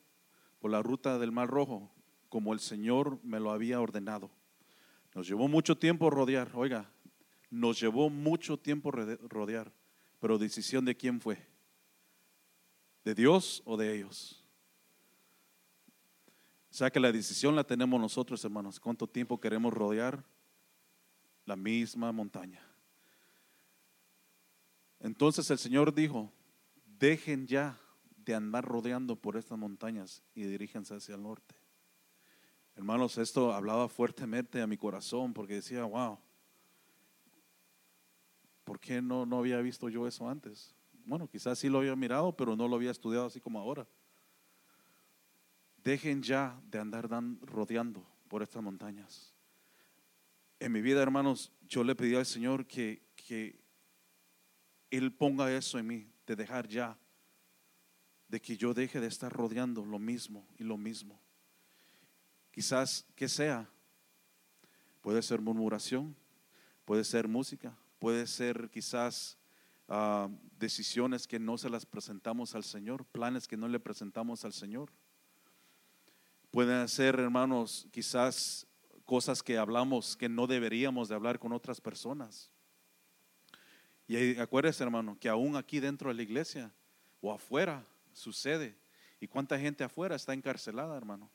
por la ruta del Mar Rojo, como el Señor me lo había ordenado. Nos llevó mucho tiempo rodear, oiga, nos llevó mucho tiempo rodear, pero decisión de quién fue, de Dios o de ellos. O sea que la decisión la tenemos nosotros, hermanos. ¿Cuánto tiempo queremos rodear la misma montaña? Entonces el Señor dijo, dejen ya de andar rodeando por estas montañas y diríjense hacia el norte. Hermanos, esto hablaba fuertemente a mi corazón porque decía, wow, ¿por qué no, no había visto yo eso antes? Bueno, quizás sí lo había mirado, pero no lo había estudiado así como ahora. Dejen ya de andar rodeando por estas montañas. En mi vida, hermanos, yo le pedí al Señor que, que Él ponga eso en mí, de dejar ya, de que yo deje de estar rodeando lo mismo y lo mismo. Quizás que sea, puede ser murmuración, puede ser música, puede ser quizás ah, decisiones que no se las presentamos al Señor, planes que no le presentamos al Señor. Pueden ser, hermanos, quizás cosas que hablamos que no deberíamos de hablar con otras personas. Y acuérdese, hermano, que aún aquí dentro de la iglesia o afuera sucede. ¿Y cuánta gente afuera está encarcelada, hermano?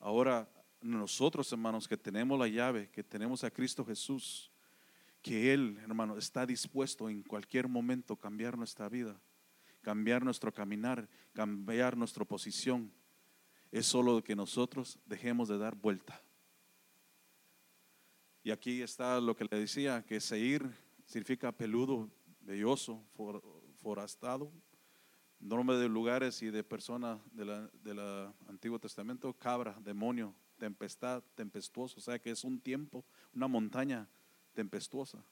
Ahora, nosotros, hermanos, que tenemos la llave, que tenemos a Cristo Jesús, que Él, hermano, está dispuesto en cualquier momento cambiar nuestra vida, cambiar nuestro caminar, cambiar nuestra posición. Es solo que nosotros dejemos de dar vuelta. Y aquí está lo que le decía, que Seir significa peludo, belloso, forastado, nombre de lugares y de personas del de Antiguo Testamento, cabra, demonio, tempestad, tempestuoso, o sea que es un tiempo, una montaña tempestuosa.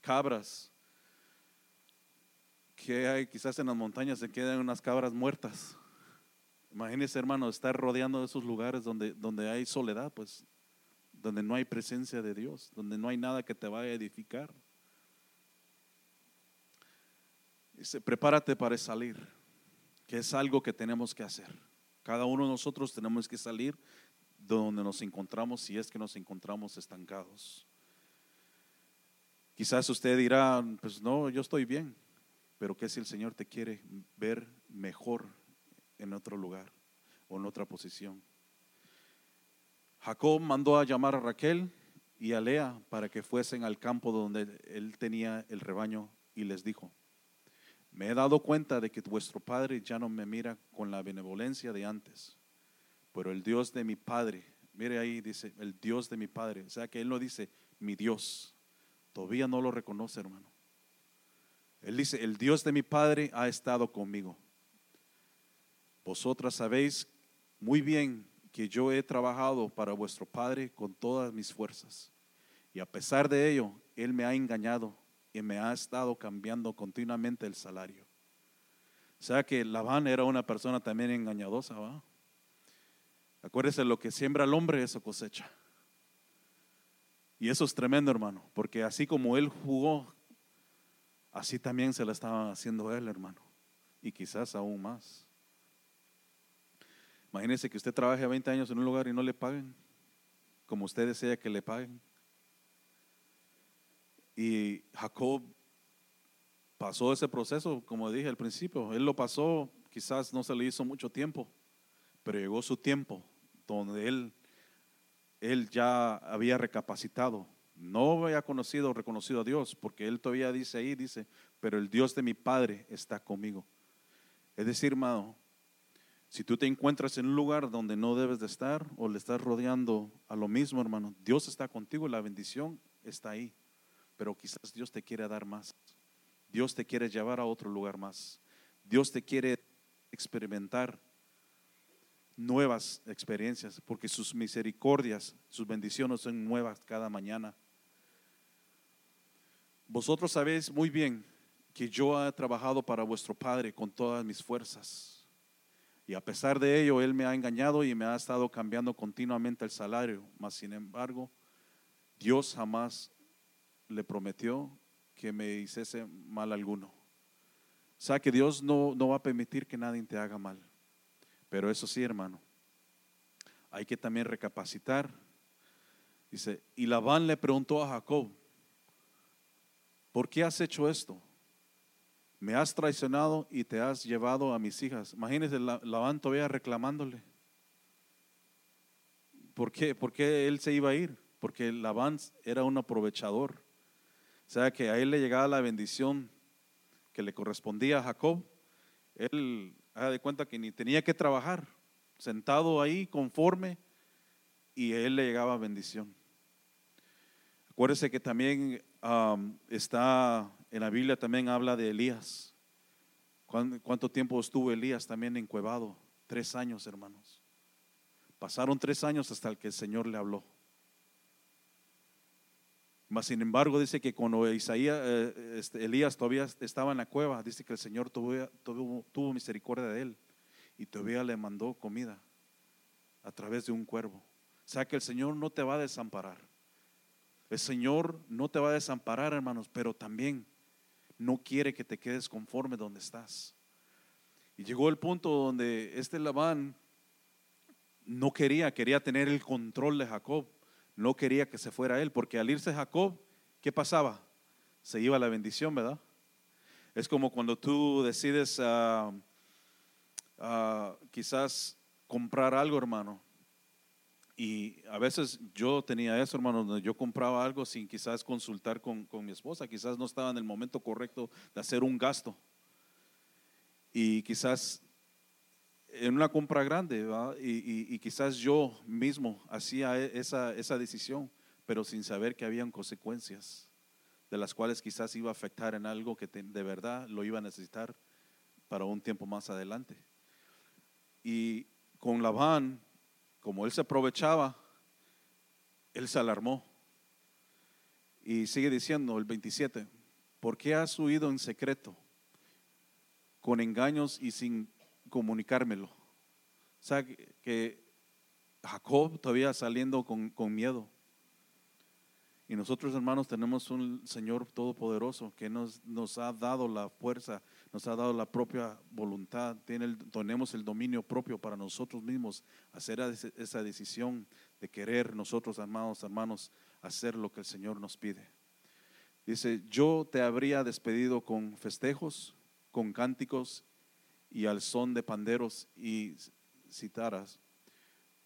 Cabras, que hay quizás en las montañas se quedan unas cabras muertas. Imagínese, hermano, estar rodeando esos lugares donde, donde hay soledad, pues, donde no hay presencia de Dios, donde no hay nada que te vaya a edificar. Dice, prepárate para salir, que es algo que tenemos que hacer. Cada uno de nosotros tenemos que salir de donde nos encontramos si es que nos encontramos estancados. Quizás usted dirá, pues no, yo estoy bien, pero ¿qué si el Señor te quiere ver mejor en otro lugar o en otra posición? Jacob mandó a llamar a Raquel y a Lea para que fuesen al campo donde él tenía el rebaño y les dijo, me he dado cuenta de que vuestro padre ya no me mira con la benevolencia de antes, pero el Dios de mi padre, mire ahí dice, el Dios de mi padre, o sea que él no dice mi Dios. Todavía no lo reconoce, hermano. Él dice, el Dios de mi Padre ha estado conmigo. Vosotras sabéis muy bien que yo he trabajado para vuestro Padre con todas mis fuerzas. Y a pesar de ello, Él me ha engañado y me ha estado cambiando continuamente el salario. O sea que Labán era una persona también engañadosa, ¿va? Acuérdese, lo que siembra el hombre, eso cosecha. Y eso es tremendo, hermano, porque así como él jugó, así también se lo estaba haciendo él, hermano. Y quizás aún más. Imagínese que usted trabaje 20 años en un lugar y no le paguen, como usted desea que le paguen. Y Jacob pasó ese proceso, como dije al principio, él lo pasó, quizás no se le hizo mucho tiempo, pero llegó su tiempo donde él, él ya había recapacitado. No había conocido o reconocido a Dios, porque él todavía dice ahí, dice, pero el Dios de mi Padre está conmigo. Es decir, hermano, si tú te encuentras en un lugar donde no debes de estar o le estás rodeando a lo mismo, hermano, Dios está contigo la bendición está ahí. Pero quizás Dios te quiere dar más. Dios te quiere llevar a otro lugar más. Dios te quiere experimentar nuevas experiencias, porque sus misericordias, sus bendiciones son nuevas cada mañana. Vosotros sabéis muy bien que yo he trabajado para vuestro Padre con todas mis fuerzas. Y a pesar de ello, Él me ha engañado y me ha estado cambiando continuamente el salario. Mas, sin embargo, Dios jamás le prometió que me hiciese mal alguno. O sea que Dios no, no va a permitir que nadie te haga mal. Pero eso sí, hermano, hay que también recapacitar. Dice, y Labán le preguntó a Jacob, ¿por qué has hecho esto? Me has traicionado y te has llevado a mis hijas. Imagínese Labán todavía reclamándole. ¿Por qué? ¿Por qué él se iba a ir? Porque Labán era un aprovechador. O sea que a él le llegaba la bendición que le correspondía a Jacob. Él haga de cuenta que ni tenía que trabajar, sentado ahí conforme y a él le llegaba bendición. Acuérdese que también está en la Biblia, también habla de Elías. ¿Cuánto tiempo estuvo Elías también encuevado? Tres años, hermanos. Pasaron tres años hasta el que el Señor le habló. Mas sin embargo dice que cuando Isaías, eh, este, Elías todavía estaba en la cueva, dice que el Señor tuvo, tuvo, misericordia de él y todavía le mandó comida a través de un cuervo. O sea que el Señor no te va a desamparar. El Señor no te va a desamparar, hermanos, pero también no quiere que te quedes conforme donde estás. Y llegó el punto donde este Labán no quería, quería tener el control de Jacob no quería que se fuera él, porque al irse Jacob, ¿qué pasaba? Se iba la bendición, ¿verdad? Es como cuando tú decides ah, quizás comprar algo, hermano. Y a veces yo tenía eso, hermano, donde yo compraba algo sin quizás consultar con, con mi esposa, quizás no estaba en el momento correcto de hacer un gasto. Y quizás en una compra grande y, quizás yo mismo hacía e, esa, esa decisión, pero sin saber que habían consecuencias de las cuales quizás iba a afectar en algo que de verdad lo iba a necesitar para un tiempo más adelante. Y con Labán, como él se aprovechaba, él se alarmó. Y sigue diciendo el 27, ¿por qué has huido en secreto, con engaños y sin comunicármelo. O sea, que, Jacob todavía saliendo con, miedo. Y nosotros, hermanos, tenemos un Señor todopoderoso que nos, nos ha dado la fuerza, nos ha dado la propia voluntad, tiene tenemos el dominio propio para nosotros mismos hacer esa decisión de querer nosotros, hermanos, hermanos, hacer lo que el Señor nos pide. Dice, yo te habría despedido con festejos, con cánticos y al son de panderos y citaras,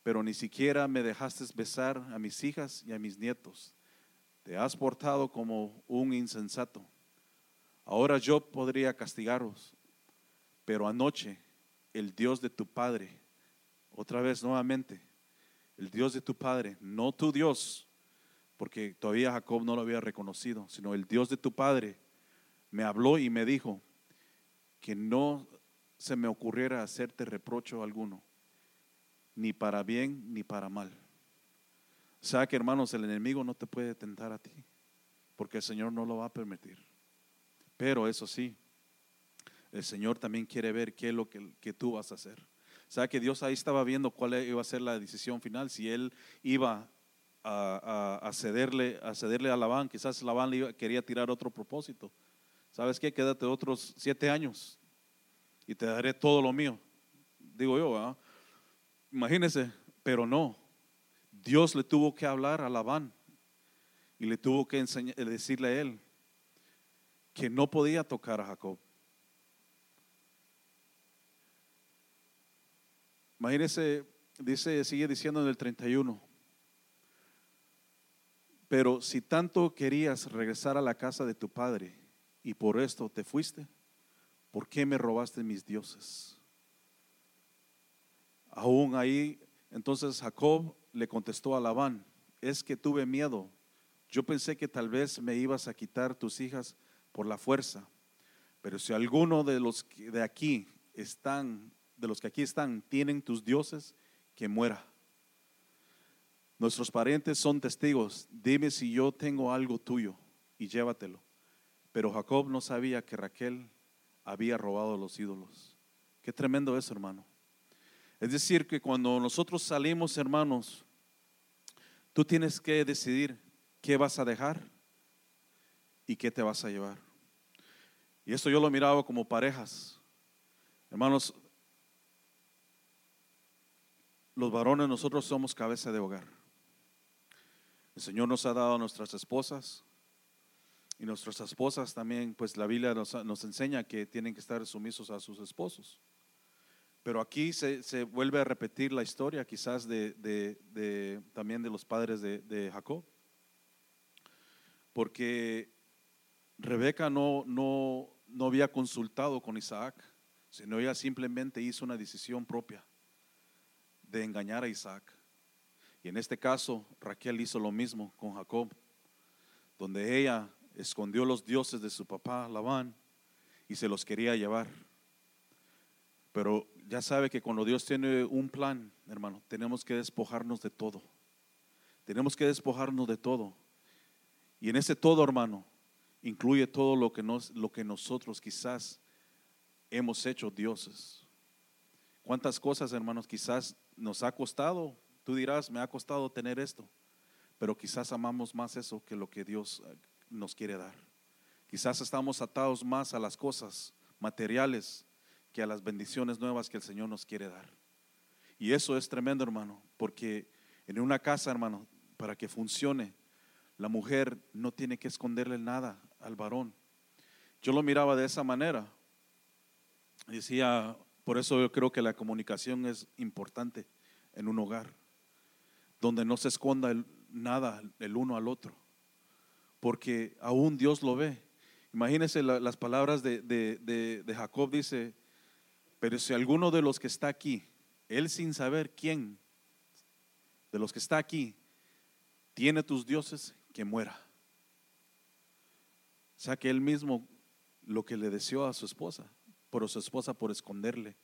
pero ni siquiera me dejaste besar a mis hijas y a mis nietos. Te has portado como un insensato. Ahora yo podría castigaros, pero anoche el Dios de tu Padre, otra vez nuevamente, el Dios de tu Padre, no tu Dios, porque todavía Jacob no lo había reconocido, sino el Dios de tu padre me habló y me dijo que no se me ocurriera hacerte reprocho alguno, ni para bien ni para mal. O sea que hermanos, el enemigo no te puede tentar a ti, porque el Señor no lo va a permitir. Pero eso sí, el Señor también quiere ver qué es lo que, tú vas a hacer. O sea que Dios ahí estaba viendo cuál iba a ser la decisión final, si él iba a, cederle, a cederle a Labán, quizás Labán le quería tirar otro propósito. ¿Sabes qué? Quédate otros siete años y te daré todo lo mío. Digo yo, imagínese, pero no. Dios le tuvo que hablar a Labán y le tuvo que enseñar, decirle a él que no podía tocar a Jacob. Imagínese, dice, sigue diciendo en el 31. Pero si tanto querías regresar a la casa de tu padre y por esto te fuiste, ¿por qué me robaste mis dioses? Aún ahí, entonces Jacob le contestó a Labán, es que tuve miedo. Yo pensé que tal vez me ibas a quitar tus hijas por la fuerza. Pero si alguno de los que de aquí están, de los que aquí están, tienen tus dioses, que muera. Nuestros parientes son testigos. Dime si yo tengo algo tuyo y llévatelo. Pero Jacob no sabía que Raquel había robado los ídolos. Qué tremendo es, hermano. Es decir, que cuando nosotros salimos, hermanos, tú tienes que decidir qué vas a dejar y qué te vas a llevar. Y esto yo lo miraba como parejas. Hermanos, los varones nosotros somos cabeza de hogar. El Señor nos ha dado a nuestras esposas y nuestras esposas también, pues la Biblia nos, enseña que tienen que estar sumisos a sus esposos. Pero aquí se, vuelve a repetir la historia quizás de, también de los padres de, Jacob. Porque Rebeca no, no, no había consultado con Isaac, sino ella simplemente hizo una decisión propia de engañar a Isaac. Y en este caso, Raquel hizo lo mismo con Jacob, donde ella escondió los dioses de su papá Labán y se los quería llevar. Pero ya sabe que cuando Dios tiene un plan, hermano, tenemos que despojarnos de todo. Tenemos que despojarnos de todo. Y en ese todo, hermano, incluye todo lo que, lo que nosotros quizás hemos hecho dioses. ¿Cuántas cosas, hermanos, quizás nos ha costado Tú dirás, me ha costado tener esto, pero quizás amamos más eso que lo que Dios nos quiere dar. Quizás estamos atados más a las cosas materiales que a las bendiciones nuevas que el Señor nos quiere dar. Y eso es tremendo, hermano, porque en una casa, hermano, para que funcione, la mujer no tiene que esconderle nada al varón. Yo lo miraba de esa manera. Decía, por eso yo creo que la comunicación es importante en un hogar donde no se esconda nada el uno al otro, porque aún Dios lo ve. Imagínense las palabras de, de, Jacob, dice, pero si alguno de los que está aquí, él sin saber quién, de los que está aquí, tiene tus dioses, que muera. O sea que él mismo lo que le deseó a su esposa, por su esposa por esconderle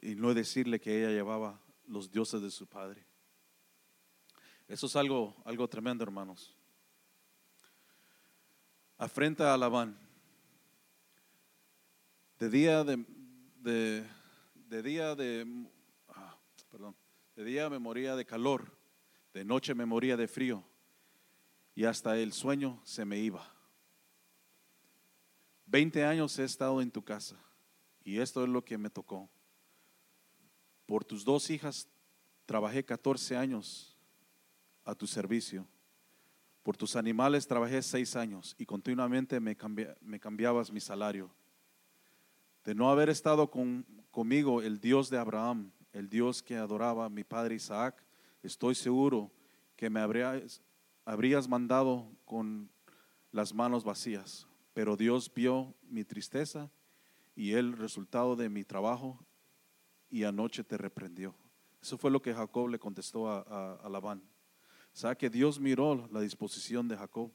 y no decirle que ella llevaba los dioses de su padre. Eso es algo, algo tremendo, hermanos. Afrenta a Labán. De día de, de, día de, ah, perdón, de día me moría de calor, de noche me moría de frío y hasta el sueño se me iba. Veinte años he estado en tu casa y esto es lo que me tocó. Por tus dos hijas trabajé 14 años a tu servicio. Por tus animales trabajé seis años y continuamente me, cambiabas mi salario. De no haber estado con, conmigo el Dios de Abraham, el Dios que adoraba mi padre Isaac, estoy seguro que me habrías, mandado con las manos vacías. Pero Dios vio mi tristeza y el resultado de mi trabajo y anoche te reprendió. Eso fue lo que Jacob le contestó a, a Labán. ¿Sabe que Dios miró la disposición de Jacob?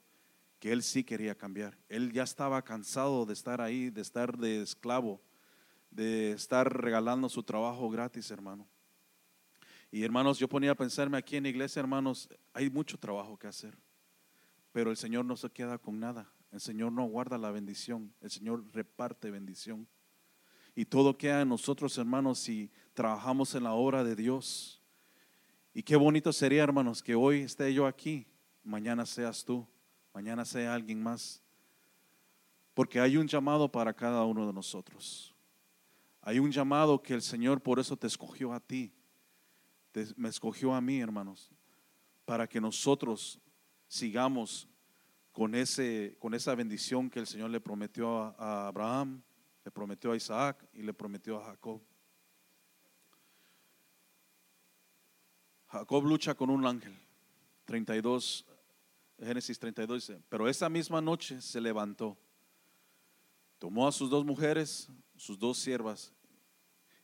Que él sí quería cambiar. Él ya estaba cansado de estar ahí, de estar de esclavo, de estar regalando su trabajo gratis, hermano. Y hermanos, yo ponía a pensarme aquí en la iglesia, hermanos, hay mucho trabajo que hacer, pero el Señor no se queda con nada. El Señor no guarda la bendición, el Señor reparte bendición. Y todo queda en nosotros, hermanos, si trabajamos en la obra de Dios. Y qué bonito sería, hermanos, que hoy esté yo aquí, mañana seas tú, mañana sea alguien más. Porque hay un llamado para cada uno de nosotros. Hay un llamado que el Señor por eso te escogió a ti. me escogió a mí, hermanos, para que nosotros sigamos con, ese, con esa bendición que el Señor le prometió a, Abraham, le prometió a Isaac y le prometió a Jacob. Jacob lucha con un ángel. 32, Génesis 32 dice, pero esa misma noche se levantó, tomó a sus dos mujeres, sus dos siervas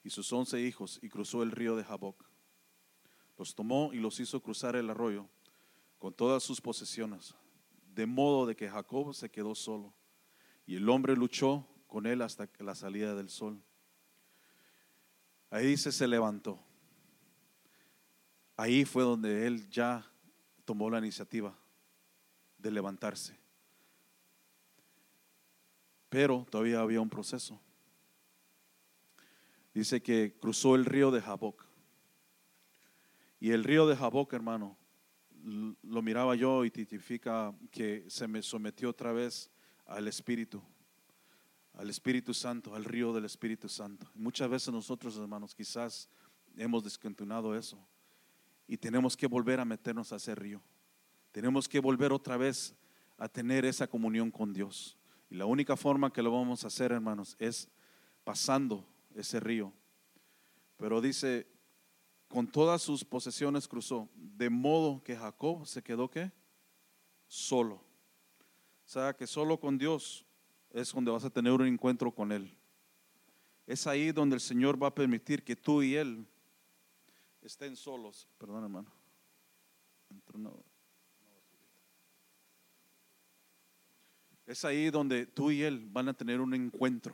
y sus once hijos y cruzó el río de Jaboc. Los tomó y los hizo cruzar el arroyo con todas sus posesiones de modo de que Jacob se quedó solo y el hombre luchó con él hasta la salida del sol. Ahí dice, se levantó. Ahí fue donde él ya tomó la iniciativa de levantarse. Pero todavía había un proceso. Dice que cruzó el río de Jaboc. Y el río de Jaboc, hermano, lo miraba yo y titifica que se me sometió otra vez al Espíritu, al Espíritu Santo, al río del Espíritu Santo. Muchas veces nosotros, hermanos, quizás hemos descontinuado eso y tenemos que volver a meternos a ese río. Tenemos que volver otra vez a tener esa comunión con Dios. Y la única forma que lo vamos a hacer, hermanos, es pasando ese río. Pero dice con todas sus posesiones cruzó, de modo que Jacob se quedó qué? Solo. O sea, que solo con Dios es donde vas a tener un encuentro con Él. Es ahí donde el Señor va a permitir que tú y Él estén solos. Perdón, hermano. Es ahí donde tú y Él van a tener un encuentro.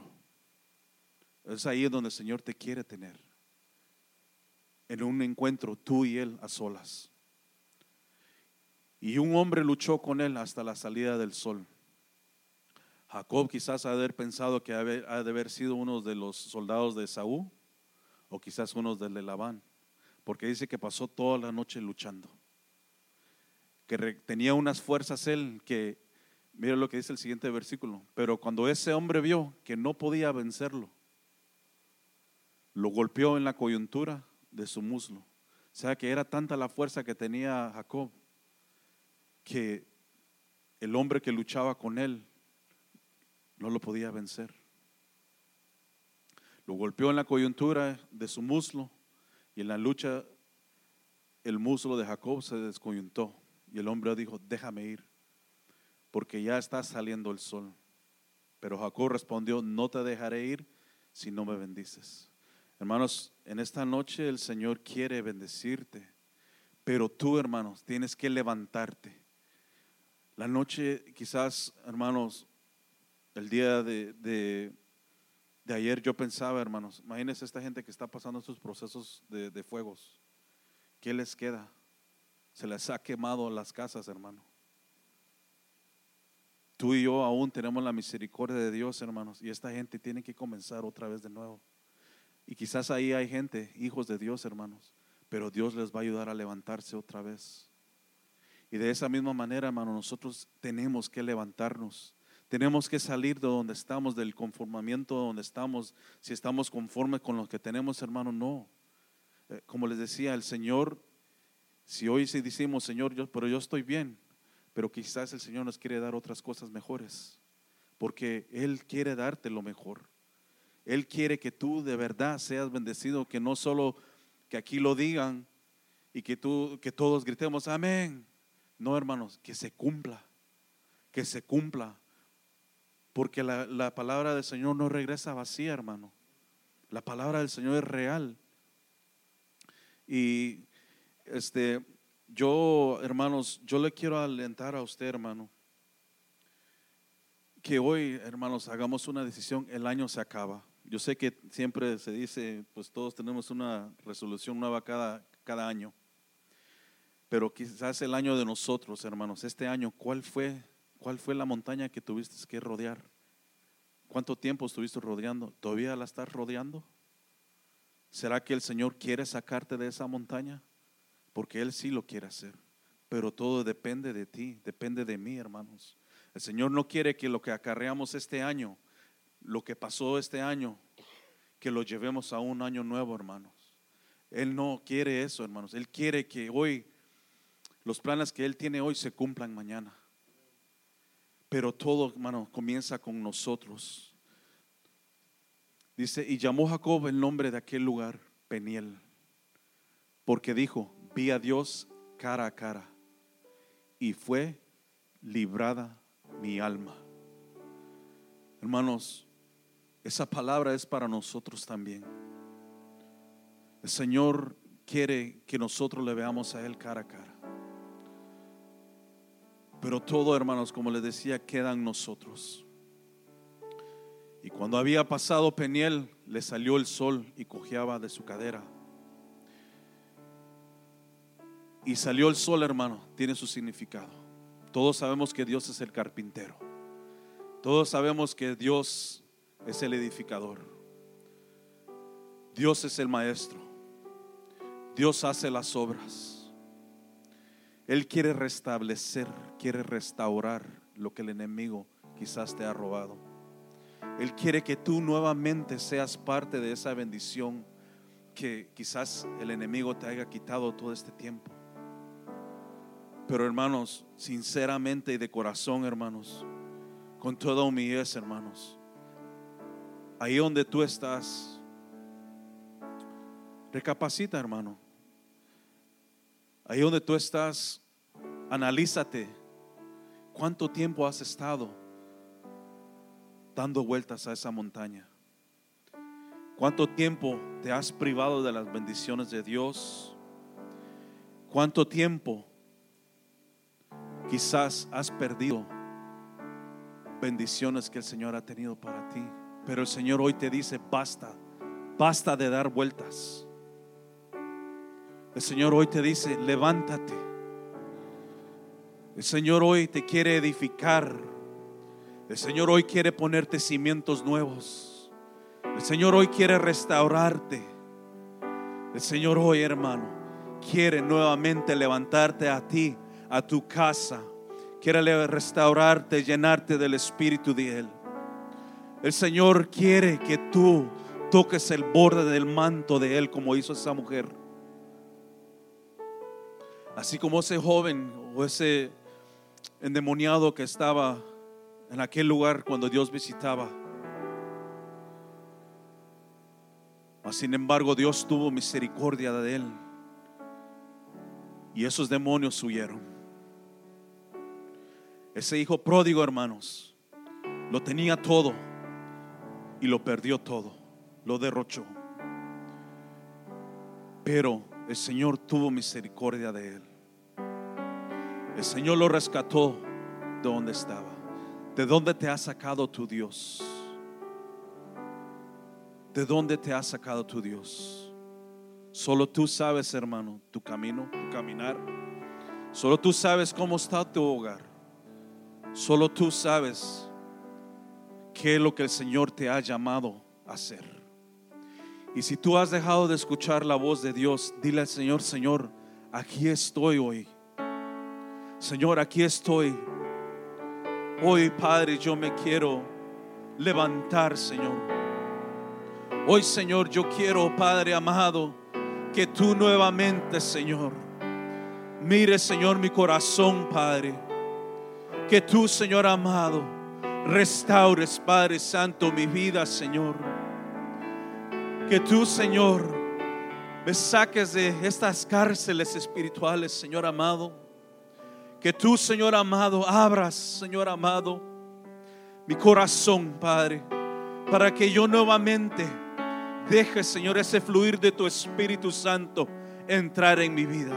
Es ahí donde el Señor te quiere tener en un encuentro tú y él a solas. Y un hombre luchó con él hasta la salida del sol. Jacob quizás ha de haber pensado que ha de haber sido uno de los soldados de Saúl o quizás uno del de Labán, porque dice que pasó toda la noche luchando, que tenía unas fuerzas él que, mira lo que dice el siguiente versículo, pero cuando ese hombre vio que no podía vencerlo, lo golpeó en la coyuntura de su muslo. O sea que era tanta la fuerza que tenía Jacob que el hombre que luchaba con él no lo podía vencer. Lo golpeó en la coyuntura de su muslo y en la lucha el muslo de Jacob se descoyuntó y el hombre dijo, déjame ir, porque ya está saliendo el sol. Pero Jacob respondió, no te dejaré ir si no me bendices. Hermanos, en esta noche el Señor quiere bendecirte, pero tú, hermanos, tienes que levantarte. La noche, quizás, hermanos, el día de, de, ayer yo pensaba, hermanos, imagínense esta gente que está pasando estos procesos de, de fuegos. ¿Qué les queda? Se les ha quemado las casas, hermano. Tú y yo aún tenemos la misericordia de Dios, hermanos, y esta gente tiene que comenzar otra vez de nuevo. Y quizás ahí hay gente, hijos de Dios, hermanos, pero Dios les va a ayudar a levantarse otra vez. Y de esa misma manera, hermano, nosotros tenemos que levantarnos. Tenemos que salir de donde estamos, del conformamiento donde estamos. Si estamos conformes con lo que tenemos, hermano, no. Eh, como les decía, el Señor, si hoy sí decimos, Señor, yo, pero yo estoy bien, pero quizás el Señor nos quiere dar otras cosas mejores, porque Él quiere darte lo mejor. Él quiere que tú de verdad seas bendecido, que no solo que aquí lo digan y que tú que todos gritemos amén. No, hermanos, que se cumpla. Que se cumpla. Porque la, la palabra del Señor no regresa vacía, hermano. La palabra del Señor es real. Y este yo, hermanos, yo le quiero alentar a usted, hermano, que hoy, hermanos, hagamos una decisión, el año se acaba. Yo sé que siempre se dice, pues todos tenemos una resolución nueva cada, cada año, pero quizás el año de nosotros, hermanos, este año, ¿cuál fue, cuál fue la montaña que tuviste que rodear? ¿Cuánto tiempo estuviste rodeando? ¿Todavía la estás rodeando? ¿Será que el Señor quiere sacarte de esa montaña? Porque Él sí lo quiere hacer. Pero todo depende de ti, depende de mí, hermanos. El Señor no quiere que lo que acarreamos este año, lo que pasó este año, que lo llevemos a un año nuevo, hermanos. Él no quiere eso, hermanos. Él quiere que hoy los planes que Él tiene hoy se cumplan mañana. Pero todo, hermano, comienza con nosotros. Dice, y llamó Jacob el nombre de aquel lugar Peniel, porque dijo, vi a Dios cara a cara y fue librada mi alma. Hermanos, esa palabra es para nosotros también. El Señor quiere que nosotros le veamos a Él cara a cara. Pero todo, hermanos, como les decía, queda en nosotros. Y cuando había pasado Peniel, le salió el sol y cojeaba de su cadera. Y salió el sol, hermano, tiene su significado. Todos sabemos que Dios es el carpintero. Todos sabemos que Dios es el edificador. Dios es el maestro. Dios hace las obras. Él quiere restablecer, quiere restaurar lo que el enemigo quizás te ha robado. Él quiere que tú nuevamente seas parte de esa bendición que quizás el enemigo te haya quitado todo este tiempo. Pero hermanos, sinceramente y de corazón, hermanos, con toda humildad, hermanos, ahí donde tú estás, recapacita, hermano. Ahí donde tú estás, analízate cuánto tiempo has estado dando vueltas a esa montaña? ¿Cuánto tiempo te has privado de las bendiciones de Dios? ¿Cuánto tiempo quizás has perdido bendiciones que el Señor ha tenido para ti? Pero el Señor hoy te dice, basta, basta de dar vueltas. El Señor hoy te dice, levántate. El Señor hoy te quiere edificar el Señor hoy quiere ponerte cimientos nuevos. El Señor hoy quiere restaurarte. El Señor hoy, hermano, quiere nuevamente levantarte a ti, a tu casa. Quiere restaurarte, llenarte del Espíritu de Él. El Señor quiere que tú toques el borde del manto de Él como hizo esa mujer. Así como ese joven o ese endemoniado que estaba en aquel lugar cuando Dios visitaba. Mas sin embargo, Dios tuvo misericordia de él. Y esos demonios huyeron. Ese hijo pródigo, hermanos, lo tenía todo y lo perdió todo, lo derrochó. Pero el Señor tuvo misericordia de él. El Señor lo rescató de donde estaba. ¿De dónde te ha sacado tu Dios? ¿De dónde te ha sacado tu Dios? Solo tú sabes, hermano, tu camino, tu caminar. Solo tú sabes cómo está tu hogar. Solo tú sabes qué es lo que el Señor te ha llamado a hacer. Y si tú has dejado de escuchar la voz de Dios, dile al Señor, Señor, aquí estoy hoy. Señor, aquí estoy Hoy, Padre, yo me quiero levantar, Señor. Hoy, Señor, yo quiero, Padre amado, que tú nuevamente, Señor, mire, Señor, mi corazón, Padre. Que tú, Señor amado, restaures, Padre Santo, mi vida, Señor. Que tú, Señor, me saques de estas cárceles espirituales, Señor amado que tú, Señor amado, abras, Señor amado, mi corazón, Padre, para que yo nuevamente deje, Señor, ese fluir de tu Espíritu Santo entrar en mi vida.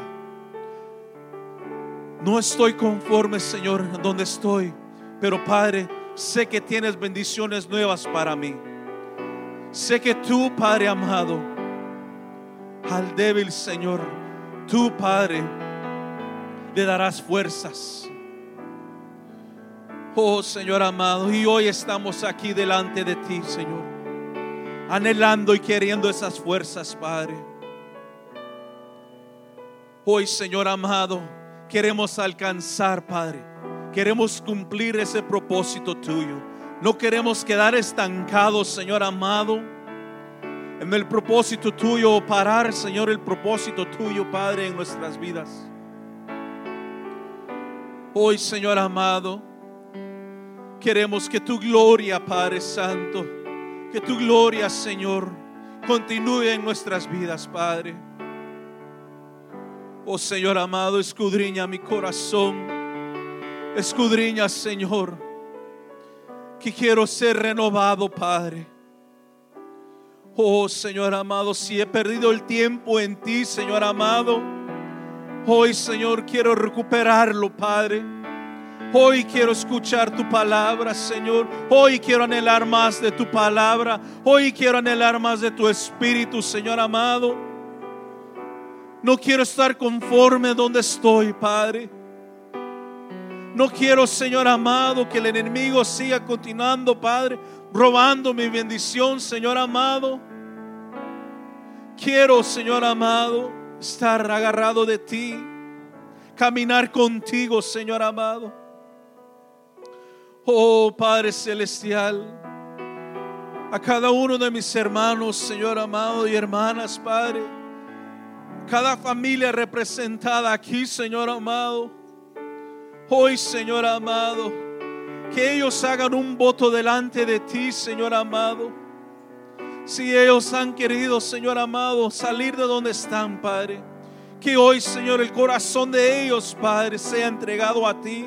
No estoy conforme, Señor, donde estoy, pero Padre, sé que tienes bendiciones nuevas para mí. Sé que tú, Padre amado, al débil Señor, tú, Padre, le darás fuerzas. Oh Señor amado, y hoy estamos aquí delante de ti, Señor, anhelando y queriendo esas fuerzas, Padre. Hoy, Señor amado, queremos alcanzar, Padre. Queremos cumplir ese propósito tuyo. No queremos quedar estancados, Señor amado, en el propósito tuyo parar, Señor, el propósito tuyo, Padre, en nuestras vidas. Hoy, Señor amado, queremos que tu gloria, Padre Santo, que tu gloria, Señor, continúe en nuestras vidas, Padre. Oh Señor amado, escudriña mi corazón. Escudriña, Señor, que quiero ser renovado, Padre. Oh Señor amado, si he perdido el tiempo en ti, Señor amado, hoy Señor quiero recuperarlo, Padre. Hoy quiero escuchar tu palabra, Señor. Hoy quiero anhelar más de tu palabra. Hoy quiero anhelar más de tu espíritu, Señor amado. No quiero estar conforme donde estoy, Padre. No quiero, Señor amado, que el enemigo siga continuando, Padre, robando mi bendición, Señor amado. Quiero, Señor amado, estar agarrado de ti, caminar contigo, Señor amado. Oh Padre Celestial, a cada uno de mis hermanos, Señor amado, y hermanas, Padre, cada familia representada aquí, Señor amado, hoy, Señor amado, que ellos hagan un voto delante de ti, Señor amado. Si ellos han querido, Señor amado, salir de donde están, Padre, que hoy, Señor, el corazón de ellos, Padre, sea entregado a ti.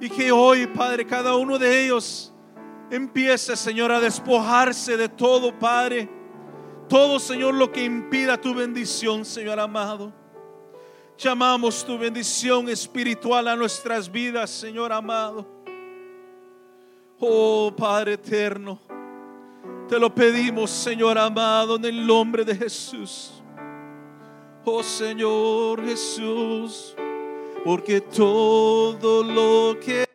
Y que hoy, Padre, cada uno de ellos empiece, Señor, a despojarse de todo, Padre. Todo, Señor, lo que impida tu bendición, Señor amado. Llamamos tu bendición espiritual a nuestras vidas, Señor amado. Oh Padre eterno, te lo pedimos, Señor amado, en el nombre de Jesús. Oh Señor Jesús porque todo lo que